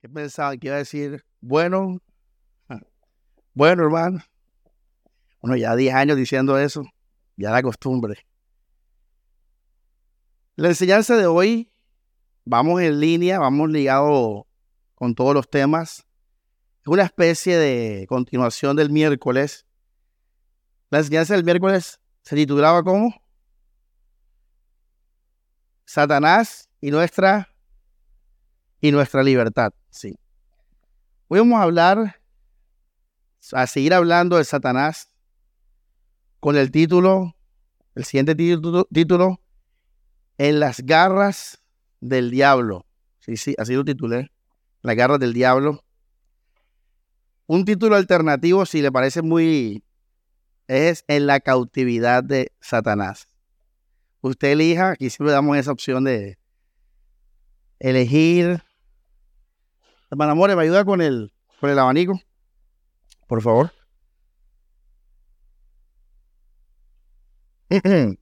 ¿Qué pensaban que iba a decir? Bueno, bueno, hermano. Bueno, ya 10 años diciendo eso, ya la costumbre. La enseñanza de hoy, vamos en línea, vamos ligado con todos los temas. Es una especie de continuación del miércoles. La enseñanza del miércoles se titulaba como Satanás y nuestra y nuestra libertad. Sí. Hoy vamos a hablar, a seguir hablando de Satanás con el título, el siguiente título, título En las garras del diablo. Sí, sí, así lo titulé. Las garras del diablo. Un título alternativo, si le parece muy, es En la cautividad de Satanás. Usted elija, aquí siempre damos esa opción de elegir Hermano Amores, ¿me ayuda con el, con el abanico? Por favor.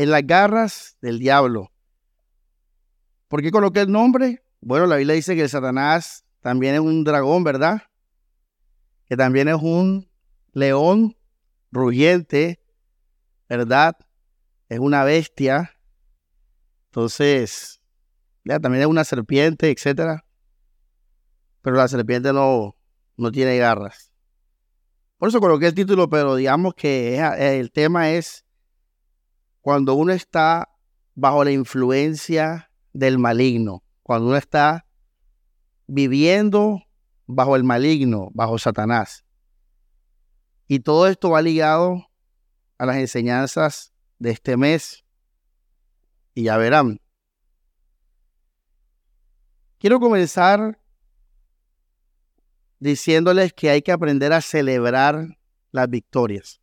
en las garras del diablo. ¿Por qué coloqué el nombre? Bueno, la Biblia dice que el Satanás también es un dragón, ¿verdad? Que también es un león rugiente, ¿verdad? Es una bestia. Entonces, ya, también es una serpiente, etcétera. Pero la serpiente no, no tiene garras. Por eso coloqué el título, pero digamos que el tema es cuando uno está bajo la influencia del maligno, cuando uno está viviendo bajo el maligno, bajo Satanás. Y todo esto va ligado a las enseñanzas de este mes y ya verán. Quiero comenzar diciéndoles que hay que aprender a celebrar las victorias.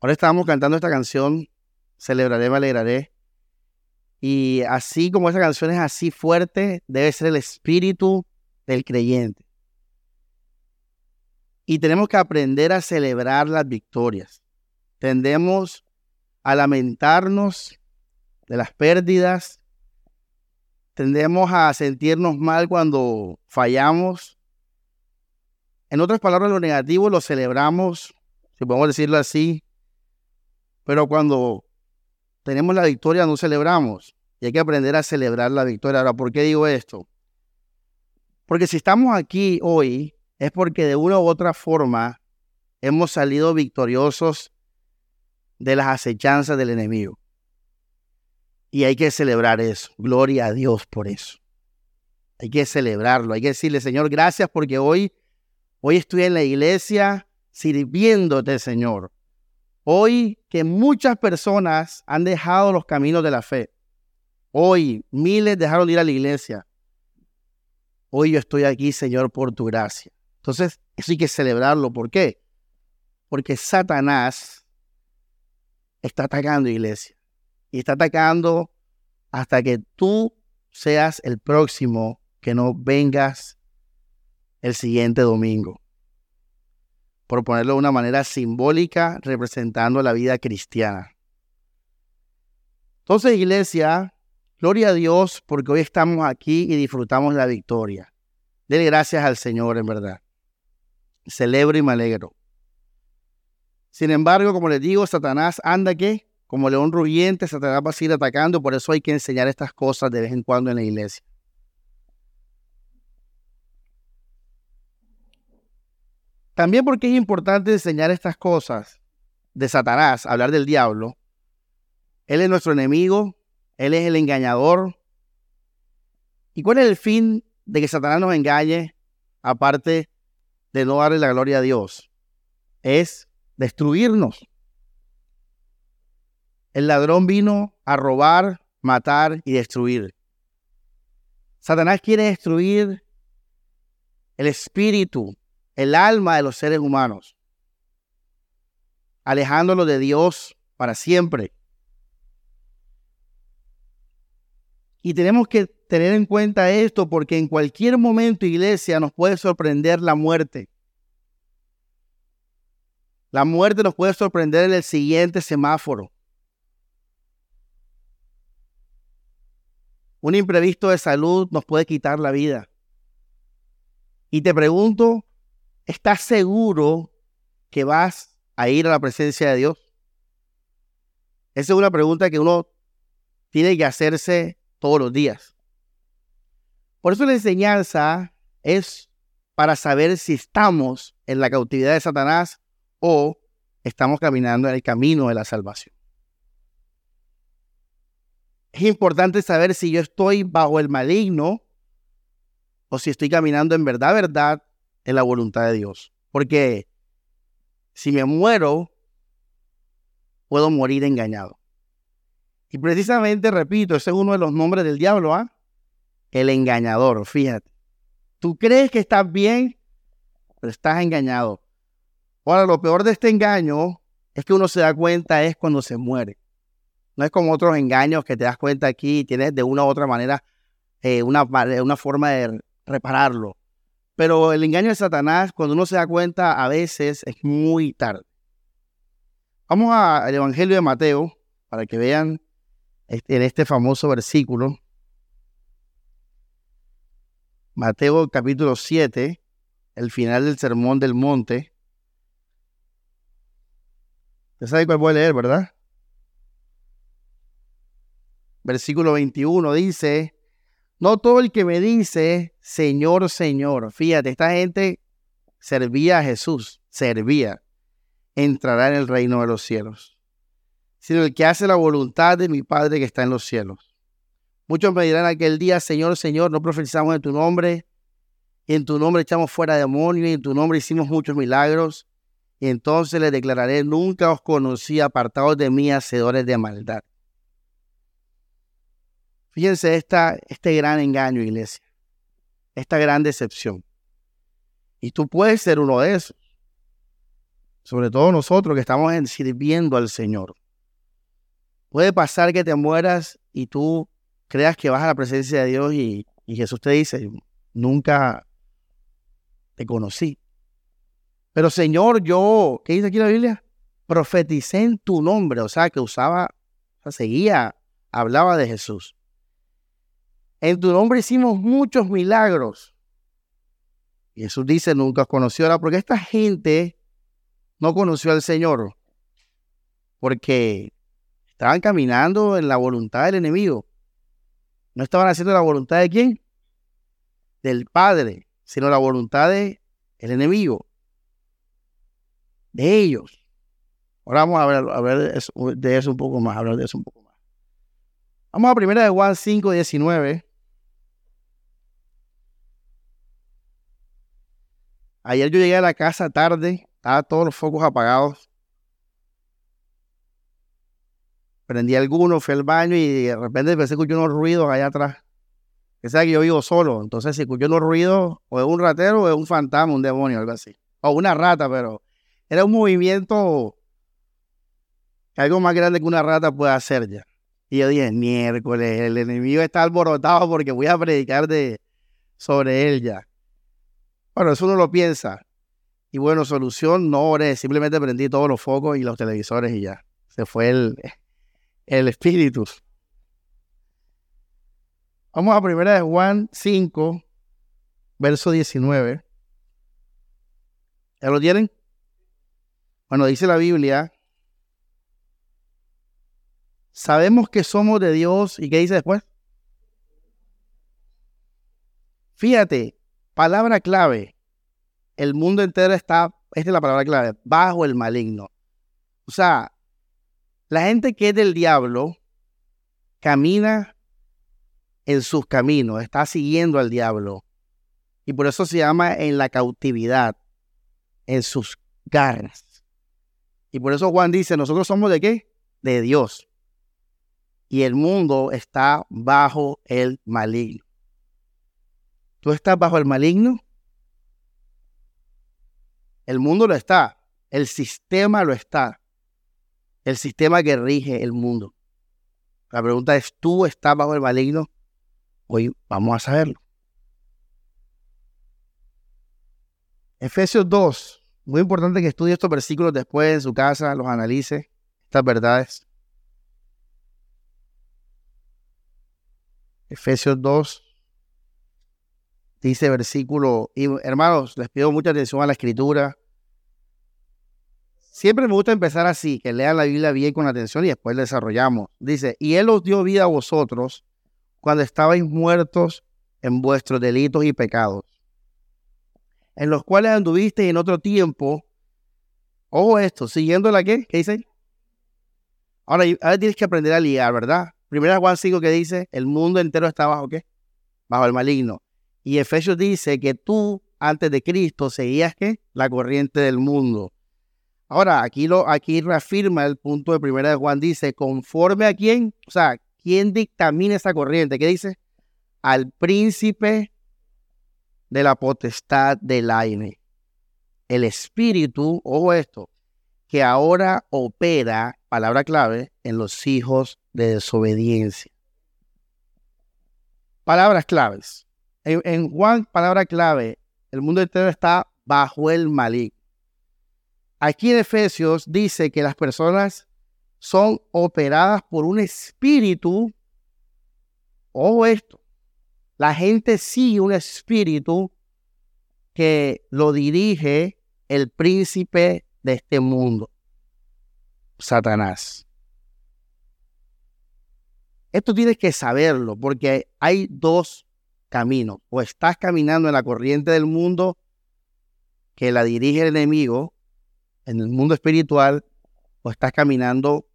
Ahora estamos cantando esta canción, Celebraré, me alegraré. Y así como esa canción es así fuerte, debe ser el espíritu del creyente. Y tenemos que aprender a celebrar las victorias. Tendemos a lamentarnos de las pérdidas. Tendemos a sentirnos mal cuando fallamos. En otras palabras, lo negativo lo celebramos, si podemos decirlo así, pero cuando tenemos la victoria no celebramos. Y hay que aprender a celebrar la victoria. Ahora, ¿por qué digo esto? Porque si estamos aquí hoy es porque de una u otra forma hemos salido victoriosos de las acechanzas del enemigo. Y hay que celebrar eso. Gloria a Dios por eso. Hay que celebrarlo. Hay que decirle, Señor, gracias porque hoy, hoy estoy en la iglesia sirviéndote, Señor. Hoy que muchas personas han dejado los caminos de la fe. Hoy miles dejaron de ir a la iglesia. Hoy yo estoy aquí, Señor, por tu gracia. Entonces, eso hay que celebrarlo. ¿Por qué? Porque Satanás está atacando iglesia y está atacando hasta que tú seas el próximo que no vengas el siguiente domingo. Por ponerlo de una manera simbólica, representando la vida cristiana. Entonces, iglesia, gloria a Dios porque hoy estamos aquí y disfrutamos la victoria. Dele gracias al Señor, en verdad. Celebro y me alegro. Sin embargo, como les digo, Satanás anda que como león rugiente, Satanás va a seguir atacando, por eso hay que enseñar estas cosas de vez en cuando en la iglesia. También porque es importante enseñar estas cosas de Satanás, hablar del diablo. Él es nuestro enemigo, él es el engañador. ¿Y cuál es el fin de que Satanás nos engañe, aparte de no darle la gloria a Dios? Es destruirnos. El ladrón vino a robar, matar y destruir. Satanás quiere destruir el espíritu, el alma de los seres humanos, alejándolo de Dios para siempre. Y tenemos que tener en cuenta esto porque en cualquier momento, iglesia, nos puede sorprender la muerte. La muerte nos puede sorprender en el siguiente semáforo. Un imprevisto de salud nos puede quitar la vida. Y te pregunto, ¿estás seguro que vas a ir a la presencia de Dios? Esa es una pregunta que uno tiene que hacerse todos los días. Por eso la enseñanza es para saber si estamos en la cautividad de Satanás o estamos caminando en el camino de la salvación. Es importante saber si yo estoy bajo el maligno o si estoy caminando en verdad, verdad, en la voluntad de Dios. Porque si me muero, puedo morir engañado. Y precisamente, repito, ese es uno de los nombres del diablo, ¿ah? El engañador, fíjate. Tú crees que estás bien, pero estás engañado. Ahora, lo peor de este engaño es que uno se da cuenta es cuando se muere. No es como otros engaños que te das cuenta aquí y tienes de una u otra manera eh, una, una forma de repararlo. Pero el engaño de Satanás, cuando uno se da cuenta, a veces es muy tarde. Vamos al Evangelio de Mateo para que vean en este famoso versículo. Mateo capítulo 7, el final del Sermón del Monte. Usted sabe cuál voy a leer, ¿verdad? Versículo 21 dice, no todo el que me dice, Señor, Señor, fíjate, esta gente servía a Jesús, servía, entrará en el reino de los cielos, sino el que hace la voluntad de mi Padre que está en los cielos. Muchos me dirán aquel día, Señor, Señor, no profetizamos en tu nombre, y en tu nombre echamos fuera demonios, y en tu nombre hicimos muchos milagros, y entonces les declararé, nunca os conocí, apartados de mí, hacedores de maldad. Fíjense esta, este gran engaño, iglesia, esta gran decepción. Y tú puedes ser uno de esos. Sobre todo nosotros que estamos sirviendo al Señor. Puede pasar que te mueras y tú creas que vas a la presencia de Dios y, y Jesús te dice, nunca te conocí. Pero Señor, yo, ¿qué dice aquí la Biblia? Profeticé en tu nombre, o sea, que usaba, seguía, hablaba de Jesús. En tu nombre hicimos muchos milagros. Jesús dice, nunca conoció ahora, porque esta gente no conoció al Señor, porque estaban caminando en la voluntad del enemigo. No estaban haciendo la voluntad de quién? Del Padre, sino la voluntad del enemigo, de ellos. Ahora vamos a ver, a ver de eso un poco más, hablar de eso un poco más. Vamos a primera de Juan 5, 19. Ayer yo llegué a la casa tarde, estaban todos los focos apagados. Prendí alguno, fui al baño y de repente empecé a escuchar unos ruidos allá atrás. Que sabe que yo vivo solo, entonces si escucho unos ruidos, o es un ratero o es un fantasma, un demonio, algo así. O una rata, pero era un movimiento algo más grande que una rata puede hacer ya. Y yo dije, miércoles, el enemigo está alborotado porque voy a predicar de, sobre él ya. Bueno, eso uno lo piensa. Y bueno, solución, no oré, simplemente prendí todos los focos y los televisores y ya. Se fue el, el espíritu. Vamos a primera de Juan 5, verso 19. ¿Ya lo tienen? Bueno, dice la Biblia, sabemos que somos de Dios y ¿qué dice después? Fíjate, Palabra clave. El mundo entero está, esta es la palabra clave, bajo el maligno. O sea, la gente que es del diablo camina en sus caminos, está siguiendo al diablo. Y por eso se llama en la cautividad, en sus garras. Y por eso Juan dice, nosotros somos de qué? De Dios. Y el mundo está bajo el maligno. ¿Tú estás bajo el maligno? El mundo lo está. El sistema lo está. El sistema que rige el mundo. La pregunta es, ¿tú estás bajo el maligno? Hoy vamos a saberlo. Efesios 2. Muy importante que estudie estos versículos después en su casa, los analice, estas verdades. Efesios 2, dice versículo, hermanos, les pido mucha atención a la escritura. Siempre me gusta empezar así, que lean la Biblia bien con atención y después desarrollamos. Dice, y Él os dio vida a vosotros cuando estabais muertos en vuestros delitos y pecados, en los cuales anduvisteis en otro tiempo. Ojo esto, siguiendo la que, ¿qué dice? Ahora, ahora tienes que aprender a liar, ¿verdad? Primera Juan 5 que dice, el mundo entero está bajo qué? Bajo el maligno. Y Efesios dice que tú, antes de Cristo, seguías qué? La corriente del mundo. Ahora, aquí, lo, aquí reafirma el punto de primera Juan, dice, conforme a quién, o sea, ¿quién dictamina esa corriente? ¿Qué dice? Al príncipe de la potestad del aire. El espíritu, ojo esto, que ahora opera, palabra clave, en los hijos de desobediencia. Palabras claves. En, Juan, palabra clave, el mundo entero está bajo el maligno. Aquí en Efesios dice que las personas son operadas por un espíritu. Ojo esto. La gente sigue un espíritu que lo dirige el príncipe de este mundo, Satanás. Esto tienes que saberlo porque hay dos caminos. O estás caminando en la corriente del mundo que la dirige el enemigo en el mundo espiritual o estás caminando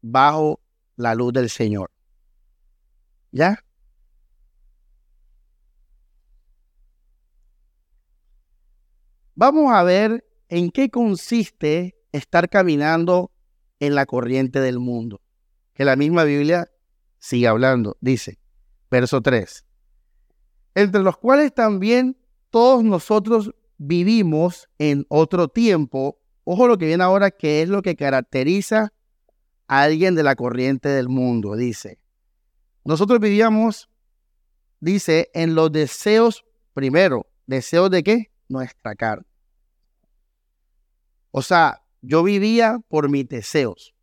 bajo la luz del Señor. ¿Ya? Vamos a ver en qué consiste estar caminando en la corriente del mundo. Que la misma Biblia sigue hablando. Dice, verso 3, entre los cuales también todos nosotros vivimos en otro tiempo. Ojo lo que viene ahora, que es lo que caracteriza a alguien de la corriente del mundo. Dice, nosotros vivíamos, dice, en los deseos, primero, deseos de qué? Nuestra carne. O sea, yo vivía por mis deseos.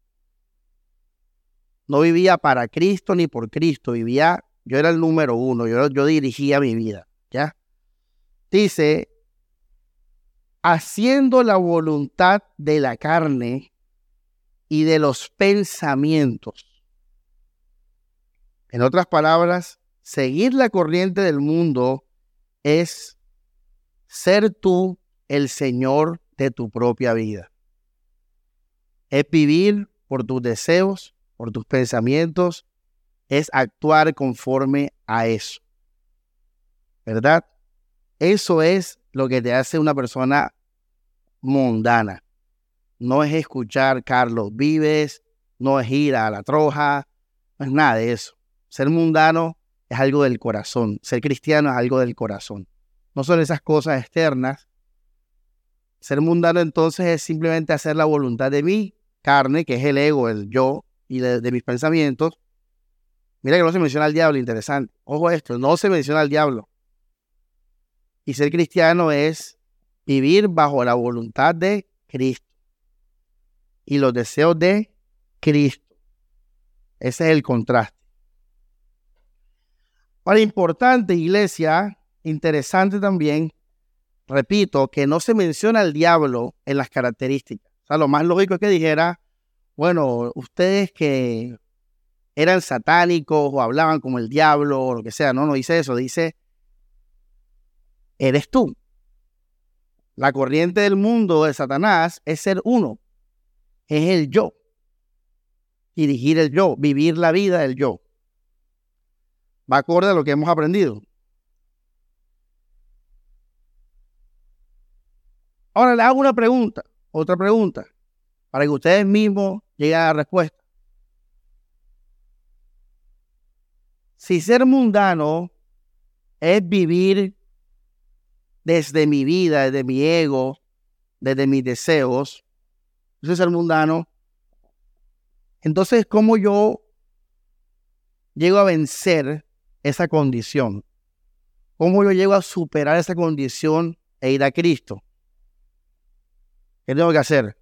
No vivía para Cristo ni por Cristo, vivía, yo era el número uno, yo, yo dirigía mi vida, ¿ya? Dice, haciendo la voluntad de la carne y de los pensamientos. En otras palabras, seguir la corriente del mundo es ser tú el Señor de tu propia vida. Es vivir por tus deseos, por tus pensamientos, es actuar conforme a eso. ¿Verdad? Eso es lo que te hace una persona mundana. No es escuchar Carlos Vives, no es ir a la troja, no es nada de eso. Ser mundano es algo del corazón, ser cristiano es algo del corazón. No son esas cosas externas. Ser mundano entonces es simplemente hacer la voluntad de mi carne, que es el ego, el yo, y de, mis pensamientos. Mira que no se menciona al diablo, interesante. Ojo esto, no se menciona al diablo. Y ser cristiano es vivir bajo la voluntad de Cristo y los deseos de Cristo. Ese es el contraste. Ahora, importante, iglesia, interesante también, repito, que no se menciona al diablo en las características. O sea, lo más lógico es que dijera, bueno, ustedes que eran satánicos o hablaban como el diablo o lo que sea, no, no dice eso, dice, eres tú. La corriente del mundo de Satanás es ser uno, es el yo, dirigir el yo, vivir la vida del yo. Va acorde a lo que hemos aprendido. Ahora le hago una pregunta, otra pregunta, para que ustedes mismos llega la respuesta. Si ser mundano es vivir desde mi vida, desde mi ego, desde mis deseos, eso es ser mundano. Entonces, ¿cómo yo llego a vencer esa condición? ¿Cómo yo llego a superar esa condición e ir a Cristo? ¿Qué tengo que hacer?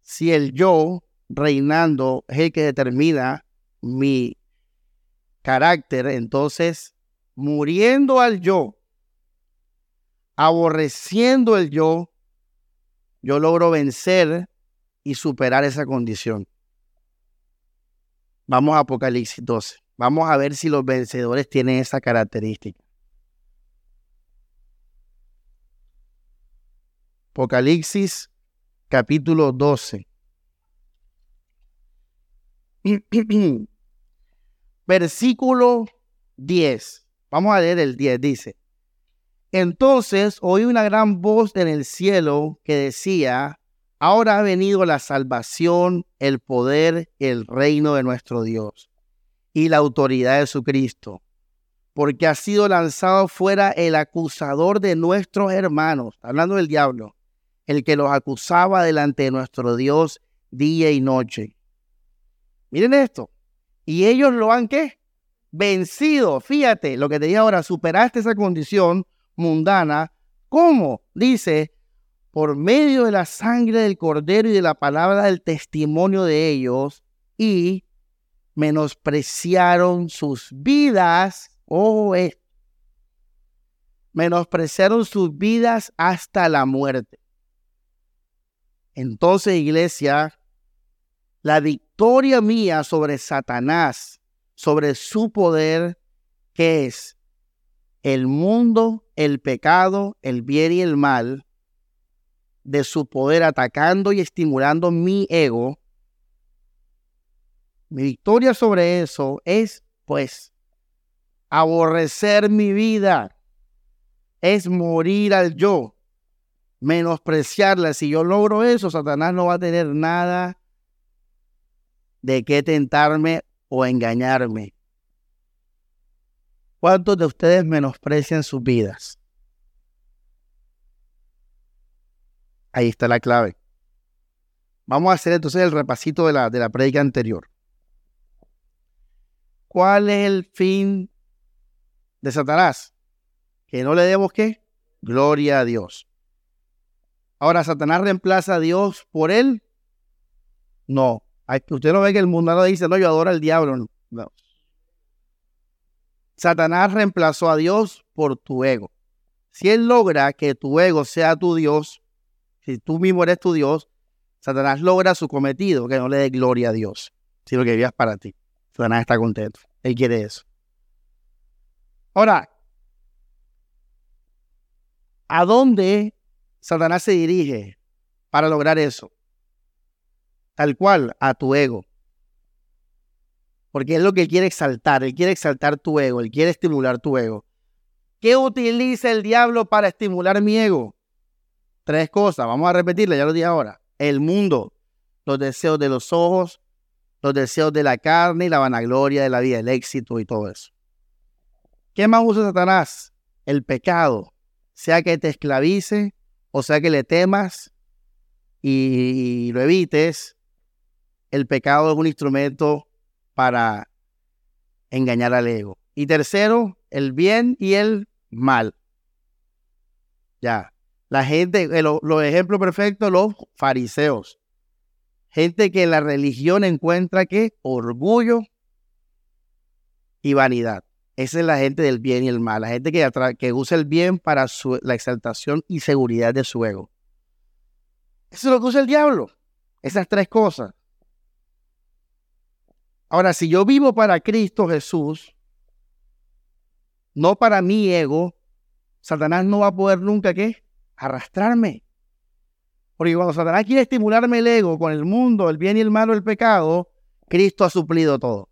si el yo reinando, es el que determina mi carácter, entonces, muriendo al yo, aborreciendo el yo, yo logro vencer y superar esa condición. Vamos a Apocalipsis 12. Vamos a ver si los vencedores tienen esa característica. Apocalipsis capítulo 12. Versículo 10. Vamos a leer el 10. Dice, entonces oí una gran voz en el cielo que decía, ahora ha venido la salvación, el poder, el reino de nuestro Dios y la autoridad de su Cristo, porque ha sido lanzado fuera el acusador de nuestros hermanos, hablando del diablo, el que los acusaba delante de nuestro Dios día y noche. Miren esto. Y ellos lo han qué? Vencido. Fíjate lo que te dije ahora, superaste esa condición mundana. ¿Cómo? Dice, por medio de la sangre del cordero y de la palabra del testimonio de ellos y menospreciaron sus vidas. Oh, menospreciaron sus vidas hasta la muerte. Entonces, iglesia, la victoria mía sobre Satanás, sobre su poder, que es el mundo, el pecado, el bien y el mal, de su poder atacando y estimulando mi ego, mi victoria sobre eso es, pues, aborrecer mi vida, es morir al yo, menospreciarla. Si yo logro eso, Satanás no va a tener nada de qué tentarme o engañarme. ¿Cuántos de ustedes menosprecian sus vidas? Ahí está la clave. Vamos a hacer entonces el repasito de la, de la anterior. ¿Cuál es el fin de Satanás? Que no le demos qué? Gloria a Dios. Ahora, ¿Satanás reemplaza a Dios por él? No. Usted no ve que el mundo dice, no, yo adoro al diablo. No. Satanás reemplazó a Dios por tu ego. Si él logra que tu ego sea tu Dios, si tú mismo eres tu Dios, Satanás logra su cometido, que no le dé gloria a Dios, sino que vivas para ti. Satanás está contento. Él quiere eso. Ahora, ¿a dónde Satanás se dirige para lograr eso. Tal cual a tu ego. Porque es lo que quiere exaltar. Él quiere exaltar tu ego. Él quiere estimular tu ego. ¿Qué utiliza el diablo para estimular mi ego? Tres cosas. Vamos a repetirle, ya lo dije ahora. El mundo, los deseos de los ojos, los deseos de la carne y la vanagloria de la vida, el éxito y todo eso. ¿Qué más usa Satanás? El pecado, sea que te esclavice o sea que le temas y, lo evites, el pecado es un instrumento para engañar al ego. Y tercero, el bien y el mal. Ya. La gente, eh, los ejemplos perfectos, los fariseos. Gente que en la religión encuentra que orgullo y vanidad. Esa es la gente del bien y el mal, la gente que, usa el bien para la exaltación y seguridad de su ego. Eso es lo que usa el diablo, esas tres cosas. Ahora, si yo vivo para Cristo Jesús, no para mi ego, Satanás no va a poder nunca ¿qué? arrastrarme. Porque cuando Satanás quiere estimularme el ego con el mundo, el bien y el mal o el pecado, Cristo ha suplido todo.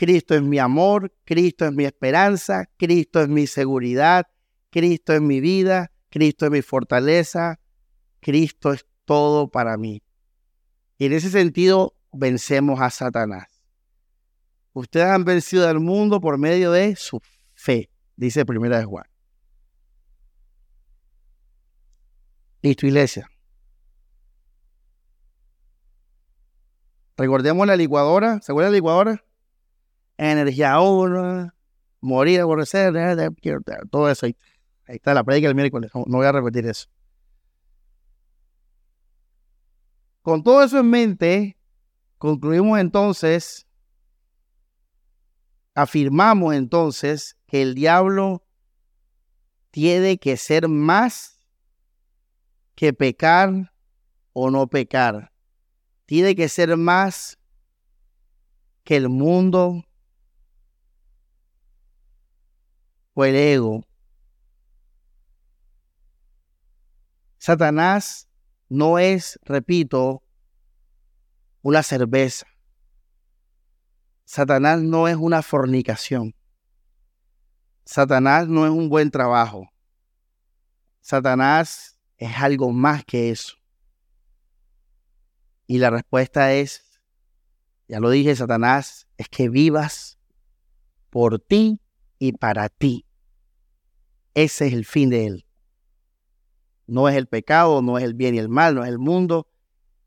Cristo es mi amor, Cristo es mi esperanza, Cristo es mi seguridad, Cristo es mi vida, Cristo es mi fortaleza, Cristo es todo para mí. Y en ese sentido vencemos a Satanás. Ustedes han vencido al mundo por medio de su fe, dice Primera de Juan. Listo, iglesia. Recordemos la licuadora. ¿Se acuerdan la licuadora? Energía ahora, morir, aborrecer, todo eso. Ahí, ahí está la predica del miércoles, no, voy a repetir eso. Con todo eso en mente, concluimos entonces, afirmamos entonces que el diablo tiene que ser más que pecar o no pecar. Tiene que ser más que el mundo o el ego. Satanás no es, repito, una cerveza. Satanás no es una fornicación. Satanás no es un buen trabajo. Satanás es algo más que eso. Y la respuesta es, ya lo dije, Satanás, es que vivas por ti y para ti. Ese es el fin de él. No es el pecado, no es el bien y el mal, no es el mundo.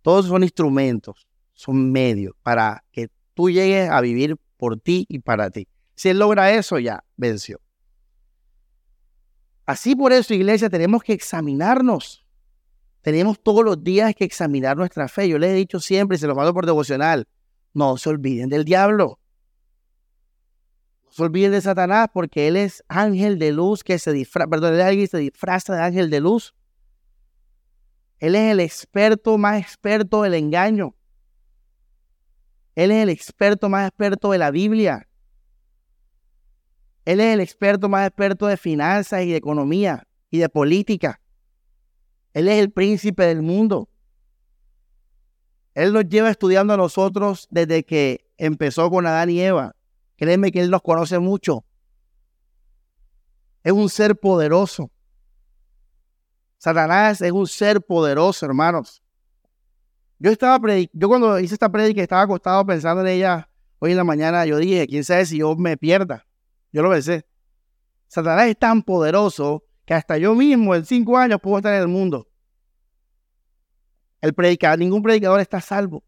Todos son instrumentos, son medios para que tú llegues a vivir por ti y para ti. Si él logra eso, ya venció. Así por eso, iglesia, tenemos que examinarnos. Tenemos todos los días que examinar nuestra fe. Yo les he dicho siempre, y se lo mando por devocional, no se olviden del diablo. Se olviden de Satanás porque él es ángel de luz que se disfraza, perdón, él se disfraza de ángel de luz. Él es el experto más experto del engaño. Él es el experto más experto de la Biblia. Él es el experto más experto de finanzas y de economía y de política. Él es el príncipe del mundo. Él nos lleva estudiando a nosotros desde que empezó con Adán y Eva. Créeme que Él nos conoce mucho. Es un ser poderoso. Satanás es un ser poderoso, hermanos. Yo estaba yo cuando hice esta predica estaba acostado pensando en ella hoy en la mañana. Yo dije, quién sabe si yo me pierda. Yo lo pensé. Satanás es tan poderoso que hasta yo mismo en cinco años puedo estar en el mundo. El predicador, ningún predicador está salvo.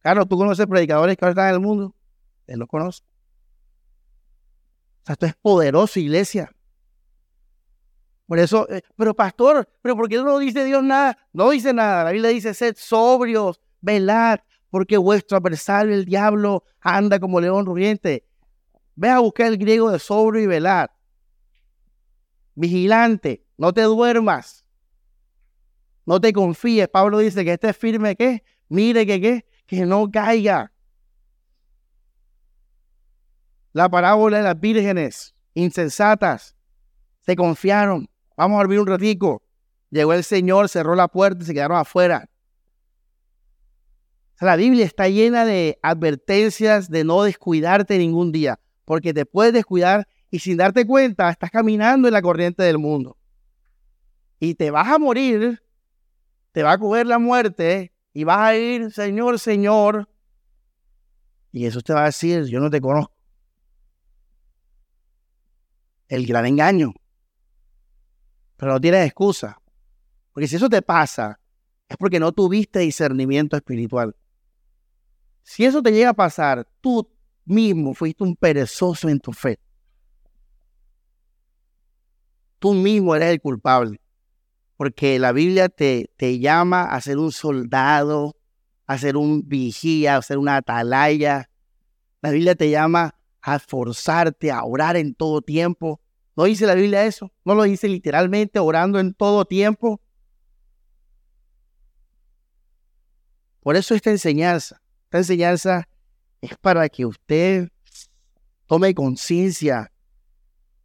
Claro, tú conoces predicadores que ahora están en el mundo. Él los conoce. Sea, esto es poderoso, iglesia. Por eso, eh, pero pastor, pero ¿por qué no dice Dios nada? No dice nada. La Biblia dice, sed sobrios, velad, porque vuestro adversario, el diablo, anda como león rugiente. Ve a buscar el griego de sobrio y velar. Vigilante, no te duermas. No te confíes. Pablo dice que esté firme, ¿qué? Mire que qué, que no caiga. La parábola de las vírgenes insensatas se confiaron. Vamos a dormir un ratico. Llegó el Señor, cerró la puerta y se quedaron afuera. la Biblia está llena de advertencias de no descuidarte ningún día porque te puedes descuidar y sin darte cuenta estás caminando en la corriente del mundo. Y te vas a morir, te va a coger la muerte y vas a ir, Señor, Señor. Y eso te va a decir, yo no te conozco. El gran engaño. Pero no tienes excusa. Porque si eso te pasa, es porque no tuviste discernimiento espiritual. Si eso te llega a pasar, tú mismo fuiste un perezoso en tu fe. Tú mismo eres el culpable, porque la Biblia te, te llama a ser un soldado, a ser un vigía, a ser una atalaya. La Biblia te llama a esforzarte, a orar en todo tiempo. ¿No dice la Biblia eso? ¿No lo dice literalmente orando en todo tiempo? Por eso esta enseñanza, esta enseñanza es para que usted tome conciencia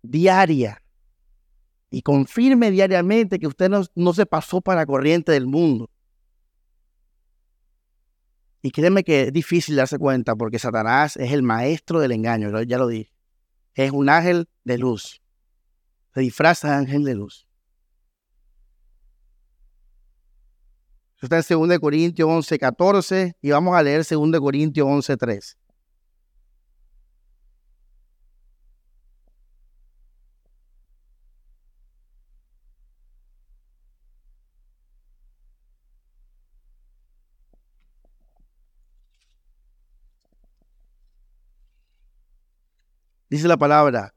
diaria y confirme diariamente que usted no, se pasó para la corriente del mundo. Y créeme que es difícil darse cuenta porque Satanás es el maestro del engaño, ya lo dije. Es un ángel de luz. Se disfraza de ángel de luz. está en 2 Corintios 11, 14 y vamos a leer 2 Corintios 11, 3. Dice la palabra,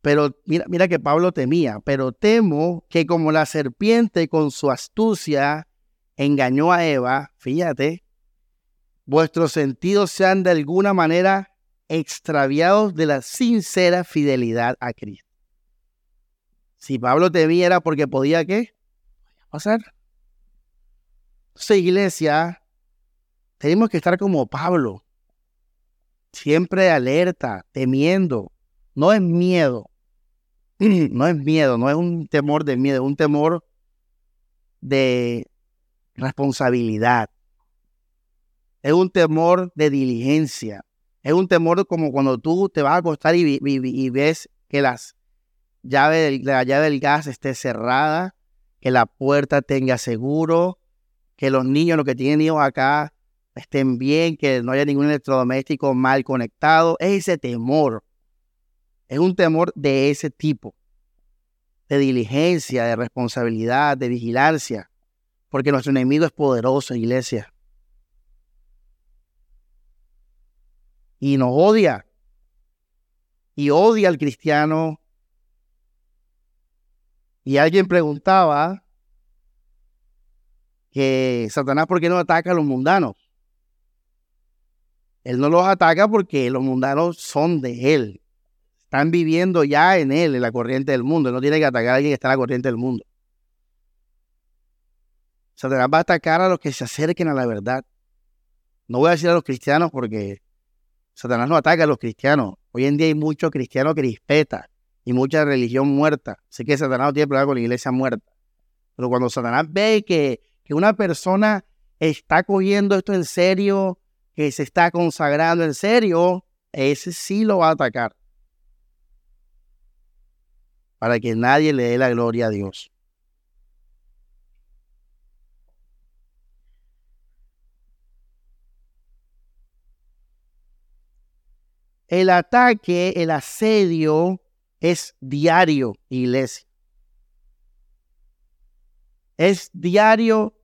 pero mira, mira que Pablo temía, pero temo que como la serpiente con su astucia engañó a Eva, fíjate, vuestros sentidos sean de alguna manera extraviados de la sincera fidelidad a Cristo. Si Pablo temía era porque podía qué? Pasar. Entonces, iglesia, tenemos que estar como Pablo, siempre alerta, temiendo. No es miedo, no es miedo, no es un temor de miedo, es un temor de responsabilidad. Es un temor de diligencia. Es un temor como cuando tú te vas a acostar y, ves que las llave la llave del gas esté cerrada, que la puerta tenga seguro, que los niños, los que tienen hijos acá, estén bien, que no haya ningún electrodoméstico mal conectado. Es ese temor. Es un temor de ese tipo, de diligencia, de responsabilidad, de vigilancia, porque nuestro enemigo es poderoso, iglesia. Y nos odia. Y odia al cristiano. Y alguien preguntaba que Satanás, ¿por qué no ataca a los mundanos? Él no los ataca porque los mundanos son de él. Están viviendo ya en él, en la corriente del mundo. Él no tiene que atacar a alguien que está en la corriente del mundo. Satanás va a atacar a los que se acerquen a la verdad. No voy a decir a los cristianos porque Satanás no ataca a los cristianos. Hoy en día hay muchos cristianos crispeta y mucha religión muerta. Sé que Satanás no tiene problema con la iglesia muerta. Pero cuando Satanás ve que, que una persona está cogiendo esto en serio, que se está consagrando en serio, ese sí lo va a atacar. Para que nadie le dé la gloria a Dios. El ataque, el asedio es diario, iglesia. Es diario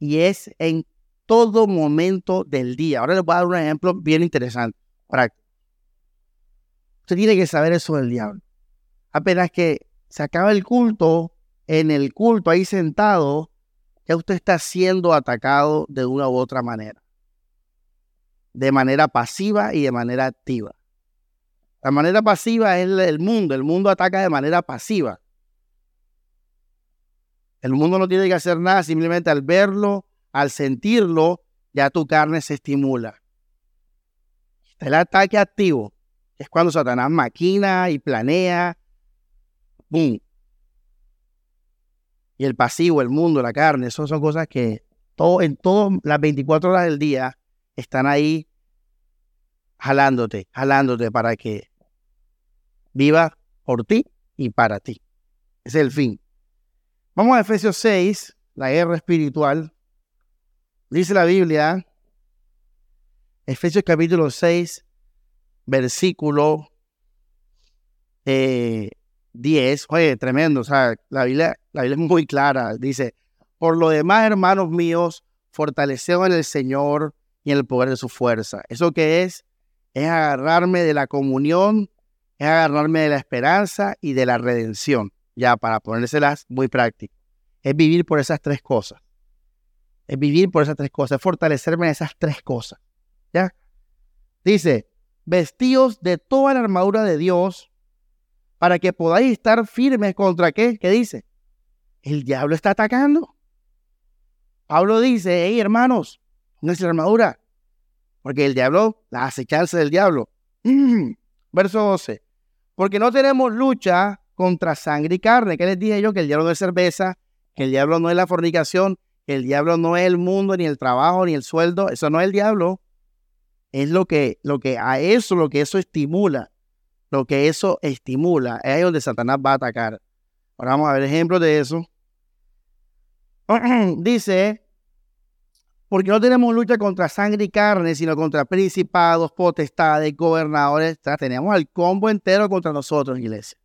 y es en todo momento del día. Ahora les voy a dar un ejemplo bien interesante, práctico. Usted tiene que saber eso del diablo. Apenas que se acaba el culto, en el culto ahí sentado, ya usted está siendo atacado de una u otra manera. De manera pasiva y de manera activa. La manera pasiva es el mundo. El mundo ataca de manera pasiva. El mundo no tiene que hacer nada, simplemente al verlo al sentirlo, ya tu carne se estimula. Está el ataque activo, es cuando Satanás maquina y planea. ¡Bum! Y el pasivo, el mundo, la carne, eso son cosas que todo, en todas las 24 horas del día están ahí jalándote, jalándote para que viva por ti y para ti. Ese es el fin. Vamos a Efesios 6, la guerra espiritual. Dice la Biblia, Efesios capítulo 6, versículo 10. Eh, Oye, tremendo. O sea, la Biblia, la Biblia es muy clara. Dice, por lo demás, hermanos míos, fortaleceos en el Señor y en el poder de su fuerza. ¿Eso qué es? Es agarrarme de la comunión, es agarrarme de la esperanza y de la redención. Ya, para ponérselas muy práctico. Es vivir por esas tres cosas es vivir por esas tres cosas, es fortalecerme en esas tres cosas. ¿Ya? Dice, vestidos de toda la armadura de Dios para que podáis estar firmes contra qué? ¿Qué dice? El diablo está atacando. Pablo dice, hey hermanos, nuestra armadura. Porque el diablo, la acechanza del diablo. Verso 12. Porque no tenemos lucha contra sangre y carne. ¿Qué les dije yo? Que el diablo no es cerveza, que el diablo no es la fornicación, el diablo no es el mundo, ni el trabajo, ni el sueldo. Eso no es el diablo. Es lo que, lo que a eso, lo que eso estimula. Lo que eso estimula. Es ahí donde Satanás va a atacar. Ahora vamos a ver ejemplos de eso. Dice, porque no tenemos lucha contra sangre y carne, sino contra principados, potestades, gobernadores. Tenemos al combo entero contra nosotros, iglesia.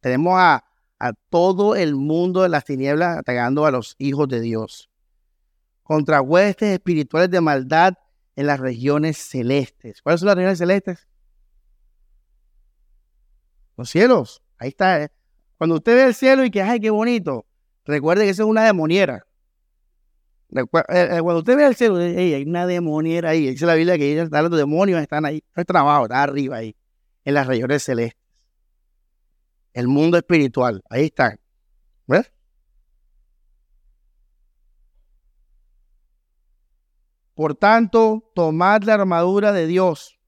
Tenemos a a todo el mundo de las tinieblas atacando a los hijos de Dios. Contra huestes espirituales de maldad en las regiones celestes. ¿Cuáles son las regiones celestes? Los cielos. Ahí está. ¿eh? Cuando usted ve el cielo y que, ay, qué bonito, recuerde que eso es una demoniera. Eh, eh, cuando usted ve al cielo, hay una demoniera ahí. Dice la Biblia que los demonios están ahí. No están abajo, está arriba ahí. En las regiones celestes. El mundo espiritual. Ahí están. ¿Ves? Por tanto, tomad la armadura de Dios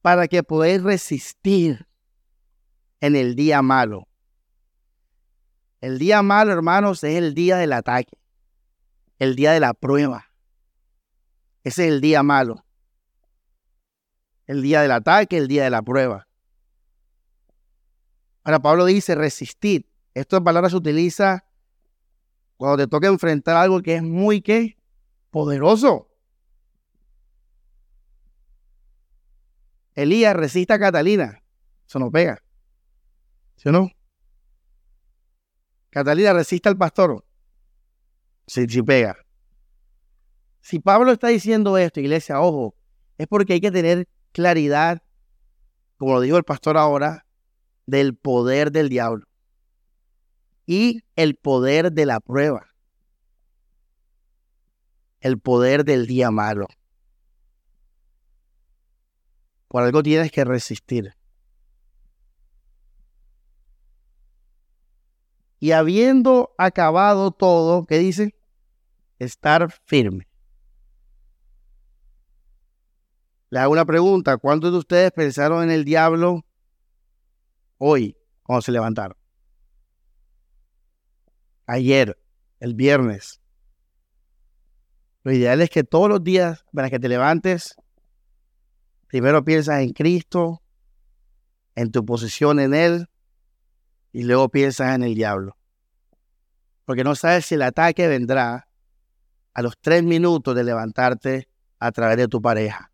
para que podáis resistir en el día malo. El día malo, hermanos, es el día del ataque el día de la prueba. Ese es el día malo. El día del ataque, el día de la prueba. Ahora Pablo dice resistir. Esta palabra se utiliza cuando te toca enfrentar algo que es muy ¿qué? poderoso. Elías resiste a Catalina. Eso no pega. ¿Sí o no? Catalina resiste al pastor. Si, pega. Si Pablo está diciendo esto, iglesia, ojo, es porque hay que tener claridad, como lo dijo el pastor ahora, del poder del diablo y el poder de la prueba, el poder del día malo. Por algo tienes que resistir. Y habiendo acabado todo, ¿qué dice? Estar firme. Le hago una pregunta. ¿Cuántos de ustedes pensaron en el diablo hoy, cuando se levantaron? Ayer, el viernes. Lo ideal es que todos los días, para que te levantes, primero piensas en Cristo, en tu posición en Él, y luego piensas en el diablo. Porque no sabes si el ataque vendrá a los tres minutos de levantarte a través de tu pareja.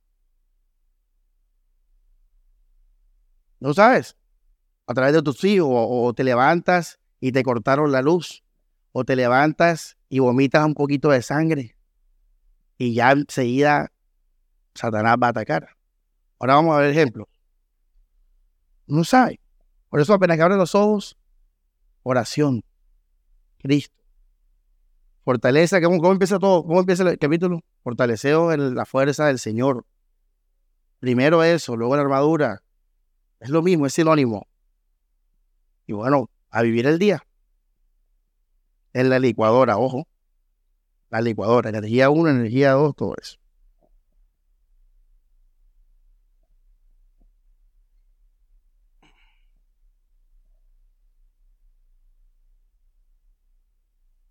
No sabes. A través de tus hijos. O, te levantas y te cortaron la luz. O te levantas y vomitas un poquito de sangre. Y ya enseguida Satanás va a atacar. Ahora vamos a ver ejemplos. No sabe. Por eso apenas que abren los ojos, oración. Cristo. Fortaleza, ¿cómo, empieza todo? ¿Cómo empieza el capítulo? Fortaleceo en la fuerza del Señor. Primero eso, luego la armadura. Es lo mismo, es sinónimo. Y bueno, a vivir el día. En la licuadora, ojo. La licuadora, energía 1, energía 2, todo eso.